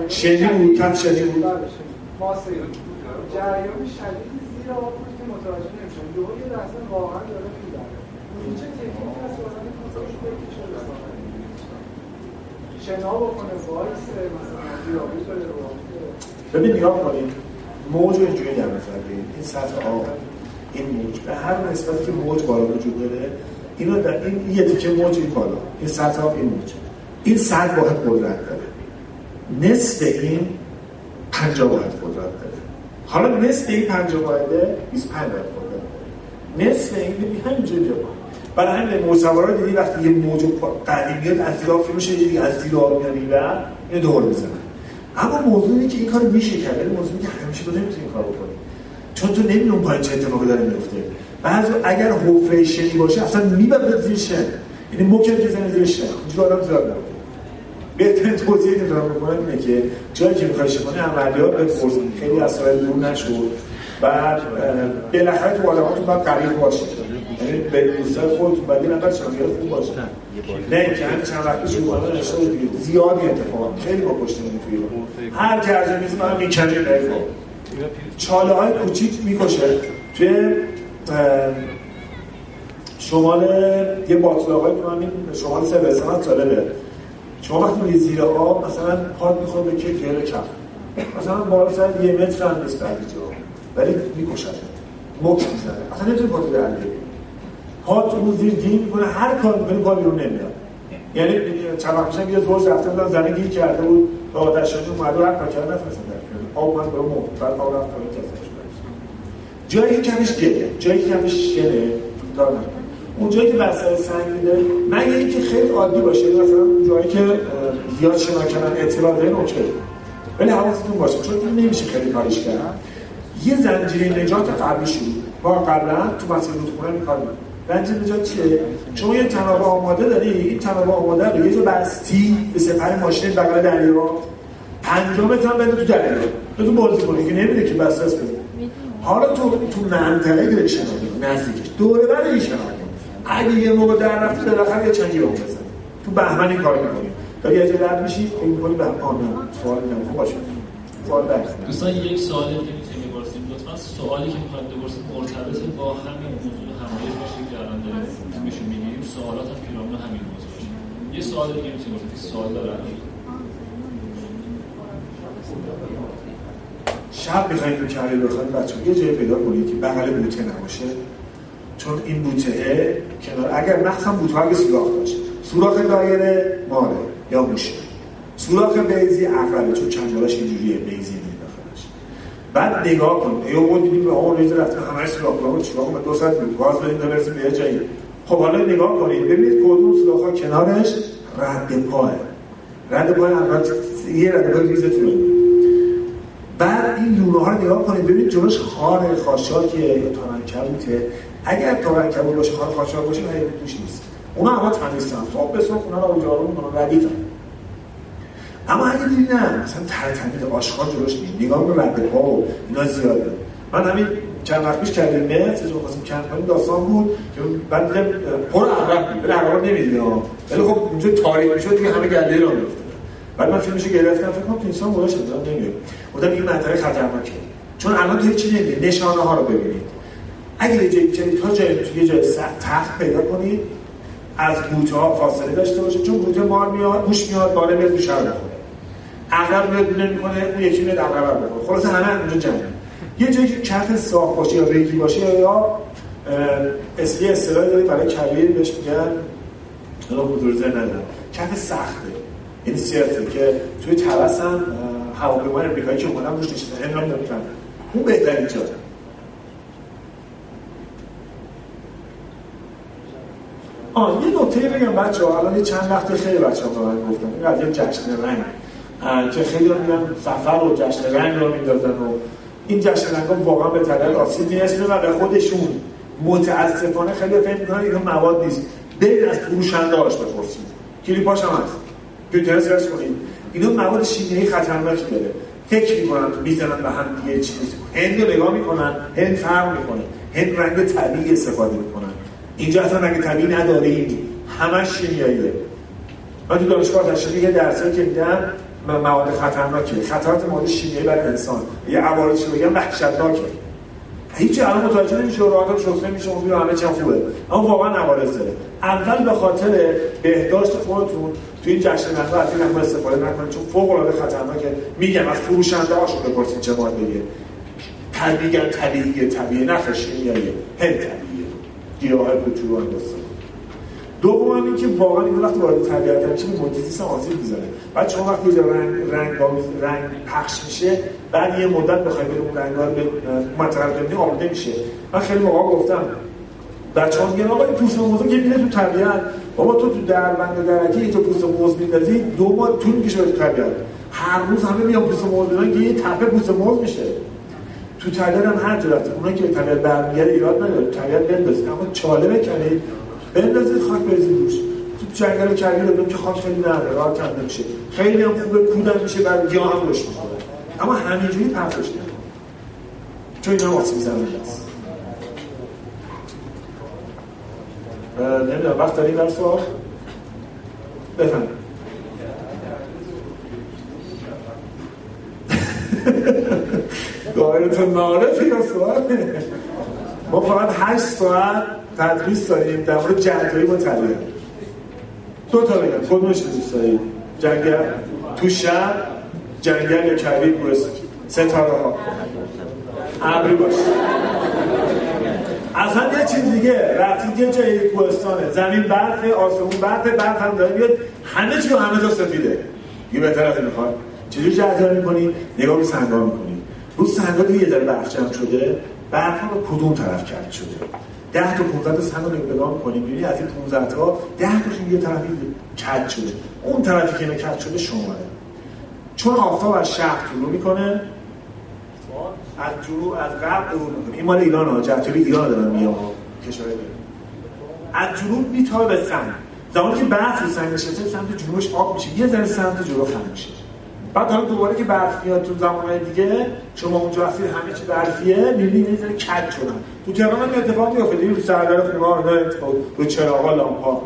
شنی بود؟ کم شنی بود؟ جریان شدید زیر آب بود که متوجه نمیشم یه لحظه واقعا داره می‌بره چه تکنیکی هست که آدم کنترلش بکشه شنا بکنه وایس مثلا بره رو ببین نگاه کنید موج رو اینجوری در نظر بگیرید. این سطح آب این موج به هر نسبتی که موج بالا وجود داره اینو در این یه تیکه موج این بالا. این سطح آب این موج. این صد واحد قدرت داره. نصف این 50 واحد قدرت داره حالا نصف این 50 واحده 25 واحد قدرت داره نصف این به همینجوری برای همین موسوارا دیدی وقتی یه موج قدیم میاد از زیر آب میشه یه از زیر آب میاد اینو دور می‌زنه. اما موضوع اینه که این کار میشه کرد. ولی موضوع که همیشه تو نمی‌تونی این کار بکنی. چون تو نمی‌دونی اون پایین چه اتفاقی داره میفته بعضی اگر حفره شنی باشه اصلا می‌بره زیر شن. یعنی موکل که زنه زیر شن. اونجا آدم زیاد نمیده بهترین توضیحی که دارم بکنم اینه که جایی که می‌خوای کنی عملیات به فرض خیلی از سوال دور نشد بعد بالاخره تو آدماتون باید قریب باشه. یعنی به دوستای خودتون بعد این نفر شاگرد خوب باشه. نه اینکه همین چند وقت پیش اومدن نشه زیادی اتفاقا. خیلی با پشت توی هر که میز من می‌کنه نگاه چاله های کوچیک می‌کشه. توی شمال یه باطلاق های که من شمال سه هست جالبه. شما وقتی میری زیر آب مثلا پاد می‌خواد به گره کف مثلا بالا سر یه متر هم نیست بعدی جا ولی می‌کشد. مک می‌زنه. اصلا نمی‌تونی پاد در پاد تو زیر گیر می‌کنه. هر کار می‌کنی پا بیرون نمیاد. یعنی چند وقت یه زوج رفته بودن زنه گیر کرده بود. به آتش اومد و هر کرده نتونستن در آب من برو مرد بعد آب رفت کسش جایی کمش گله جایی کمش گله دارم اون جایی که وسایل سنگینه مگه اینکه خیلی عادی باشه مثلا جایی که زیاد شنا کردن اطلاع دارین اوکی. ولی حواستون باشه چون این نمیشه خیلی کارش کرد. یه زنجیره نجات قبلی شروع با قبلا تو مسیر رودخونه کار زنجیره نجات چیه؟ شما یه تنابه آماده داری؟ این تنابه آماده رو یه جا بستی به سپر ماشین بغل دریا پنجمت هم بده تو دریا تو بازی کنی که نمیده که بس است. حالا تو تو منطقه گره شنا نزدیکش دوره بر این شنا اگه یه موقع در رفتی بالاخره یه چنگی رو بزن. تو بهمنی کار می‌کنی. داری از رد میشی فکر می‌کنی به آن. سوال میگم خوب باشه. سوال بعد. دوستان یک سوالی که می‌تونیم بپرسیم. لطفا سوالی که می‌خواید بپرسید مرتبط با همین موضوع همایش باشه که الان داریم بهشون میگیم سوالات هم پیرامون همین موضوع باشه. یه سوال دیگه بپرسید سوال داره شب می‌خوایم رو کرده بخواید بچه یه جای پیدا کنید که بغل بوته نباشه. چون این بوته کنار اگر مخصوصا بوته اگه سوراخ داشت سوراخ دایره ماره یا موشه. سوراخ بیزی عقربه چون چنگالاش اینجوریه بیزی داخلش. بعد نگاه کن. یا بود دیدیم به اون ریز رفته همه سوراخ ها چیکار کنیم دو ساعت گاز بدیم برسیم به جایی. خب حالا نگاه کنید. ببینید کدوم ها کنارش رد پاه رد پاه اول یه رد پای ریزتونه بعد این لونه ها رو نگاه کنید. ببینید جلوش خار خاشاکیه یا تارنکبوته اگر تارنکبوت باشه خار خاشاک باشه نه توش نیست. اونا همه تمیزن. صبح به صبح اونا رو جارو می‌کنن ردیفن. اما اگه دیدی نه مثلا تر آشخار جلوش نیست. نگاه به رد پا و اینا زیاده. من همین چند وقت پیش کردیم متر جو خواستیم چند کنیم داستان بود که بعد دیدم پر عقرب بود. ولی عقرب نمی‌دید ولی خب اونجا تاریک می‌شد دیگه همه گله رو میفته بعد من فیلمشو گرفتم فکر کنم تو اینسان گذاشتم دارم نمیگم بودم این منطقه خطرناکه. چون الان تو چی نمیگه نشانه ها رو ببینید جایی چنین تا جای یه جای تخت پیدا کنید از بوته ها فاصله داشته باشه چون بوته مار میاد موش میاد بالا میاد میشه بخوره عقرب میاد بونه می‌کنه اون یکی میاد عقرب بخوره خلاص همه اونجا جمع یه جایی که کف صاف باشه یا ریگی باشه یا اصلی اصطلاحی داره برای کبیر بهش میگن. حالا حضور ذهن ندارم. کف سخته. این سیاته که توی ترس هم هواپیمای امریکایی که اومدن روش نشستن هم نمی‌تونن اون بهترین جا آه یه نکته بگم بچه ها الان چند وقت خیلی بچه ها من گفتم این قضیه جشن رنگ که خیلی ها میگن سفر و جشن رنگ رو میدازن و این جشن رنگ ها واقعا به طبع آسیب میرسونه و به خودشون متاسفانه خیلی فکر می‌کنن این مواد نیست. برید از فروشنده هاش بپرسید کلیپاش هم هست. پیوترس رس کنید. اینا مواد شیمیایی خطرناکی داره. فکر می‌کنن می‌زنن به هم دیگه چیز. هند نگاه می‌کنن هند فرق می‌کنه. هند رنگ طبیعی استفاده می‌کنن. اینجا اصلا رنگ طبیعی نداریم؟ همش شیمیاییه. من تو دانشگاه تشریح یه درسی که دیدم مواد خطرناکه خطرات مواد شیمیایی برای انسان. یه عوارضی رو بگم وحشتناکه. هیچ الان متوجه نمیشه راحت شسته میشه اون میره همه چی خوبه. اما واقعا عوارض داره. اول به خاطر بهداشت خودتون تو این جشن نقل از این استفاده نکنید چون فوق العاده خطرناکه. میگم از فروشنده هاشون بپرسید چه ماده‌ایه طبیعی طبیعیه طبیعی نه شیمیاییه. هند طبیعیه گیاه کوچولو اندازه دوم این که واقعا این وقتی وارد طبیعت میشه به آسیب می‌زنه. بعد شما وقتی یه رنگ رنگ رنگ پخش میشه بعد یه مدت بخواید اون رنگا به کنید آماده میشه. من خیلی موقع گفتم بچه‌ها میگن آقا این پوست موز که میره تو طبیعت. بابا تو تو در بند درکی تو پوست موز میندازی دو ماه طول می‌کشه تو طبیعت. هر روز همه میان پوست موز میدن که یه تپه پوست موز میشه. تو طبیعت هم هر جا اونایی که طبیعت برمیگرده ایراد نداره طبیعت بندازید اما چاله بکنید بندازید خاک بریزید روش تو جنگل کبیر دادم که خاک خیلی نداره راه کم نمیشه. خیلی هم خوبه کودن میشه برای گیاه هم رشد می‌کنه. اما همینجوری پرتش نکن چون اینا آسیب زمینه است نمی‌دونم وقت داریم در سوال بفهم دایرتون نارفی یا سوال ما فقط هشت ساعت تدریس داریم. در مورد جنگایی طبیعت دو تا بگم. کدومش دوست دارید جنگل تو شب جنگل یا کویر کوهستان ستاره ها. ابری باشه اصلا یه چیز دیگه. رفتید یه جایی کوهستانه. زمین برف آسمون برف برف هم داره. میاد همه چی همه جا سفیده. یه بهتر از این می‌خواد. چجوری جذب می‌کنی؟ نگاه به سنگا می‌کنی. رو سنگا دیگه یه ذره برف جمع شده برف ها کدوم طرف کرد شده؟ 10 تا 15 تا سنگ رو نگاه می‌کنیم یعنی از این 15 تا 10 تاشون یه طرفی کج شده. اون طرفی که اینا کج شده شماره. چون آفتاب از شهر طلوع می‌کنه از جنوب از غرب عبور می‌کنه. این مال ایران ها جهتوری ایران دارن میام کشور از جنوب میتابه به سنگ. زمانی که برف رو سنگ نشسته سمت جنوبش آب میشه. یه ذره سمت جلو خم میشه. بعد حالا دوباره که برف میاد تو زمانهای دیگه شما اونجا هستید همه چی برفیه می‌بینید یه ذره کج شدن. تو تهران هم اتفاق میفته دیدید رو سردر خونه ها رو چراغا لامپا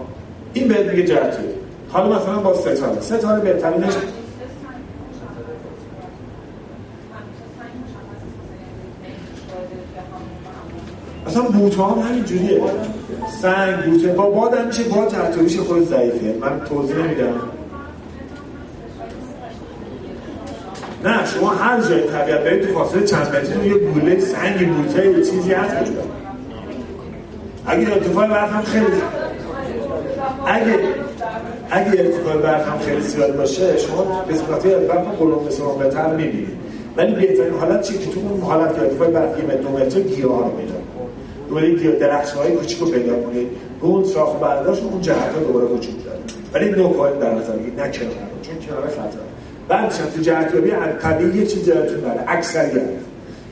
این بهت میگه جهتی حالا مثلا با ستاره ستاره بهترینش اصلا بوته هم همین جوریه. سنگ بوته. با باد هم میشه باد جهتوریش خود ضعیفه. من توضیح نمیدم. نه شما هر جای طبیعت برید تو فاصله چند متری یه گوله سنگ بوته یه چیزی هست اونجا اگه ارتفاع برف هم خیلی اگه اگه ارتفاع برف هم خیلی زیاد باشه شما به صورت برف قلم مثلا بهتر می‌بینید. ولی بهترین حالت چیه که تو اون حالت که ارتفاع برف یه متر دو متر گیاه رو پیدا دوباره گیاه درخش های کوچیک رو پیدا کنید اون ساخت برداشت اون جهت ها دوباره وجود داره. ولی نو در نظر نه کنار چون کنار خطر. بعدش تو جهتیابی طبیعی یه چیز جهتون داره. اکثریت.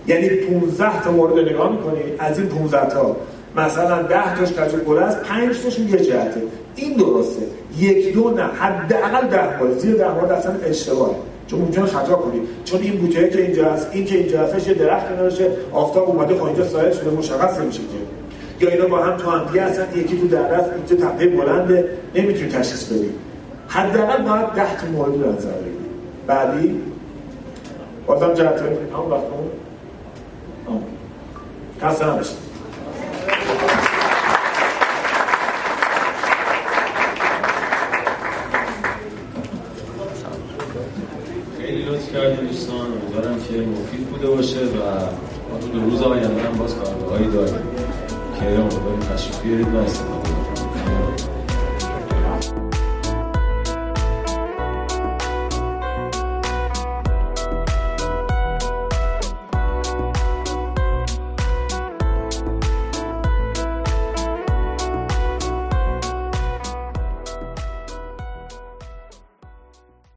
یعنی 15 تا مورد نگاه می‌کنید از این 15 تا. مثلا 10 تاش گل است 5 تاشون یه جهته. این درسته. یک دو نه. حداقل 10 مورد زیر 10 مورد اصلا اشتباهه چون ممکنه خطا کنید چون این بوته که اینجا هست این که اینجا هستش یه درخت کنارشه آفتاب اومده خب اینجا سایه شده مشخص نمیشه که. یا اینا با هم تو هم دیگه یکی تو در اینجا تپه بلنده. نمی‌تونی تشخیص بدی. حداقل باید 10 تا مورد نظر بگیرید بعدی؟ بازم جهت همون وقت اون خسته نباشید خیلی لطف کردیم دوستان. امیدوارم که مفید بوده باشه و ما تو دو روز آینده هم باز کارگاهایی داریم. که امیدواریم تشریف بیارید و استفاده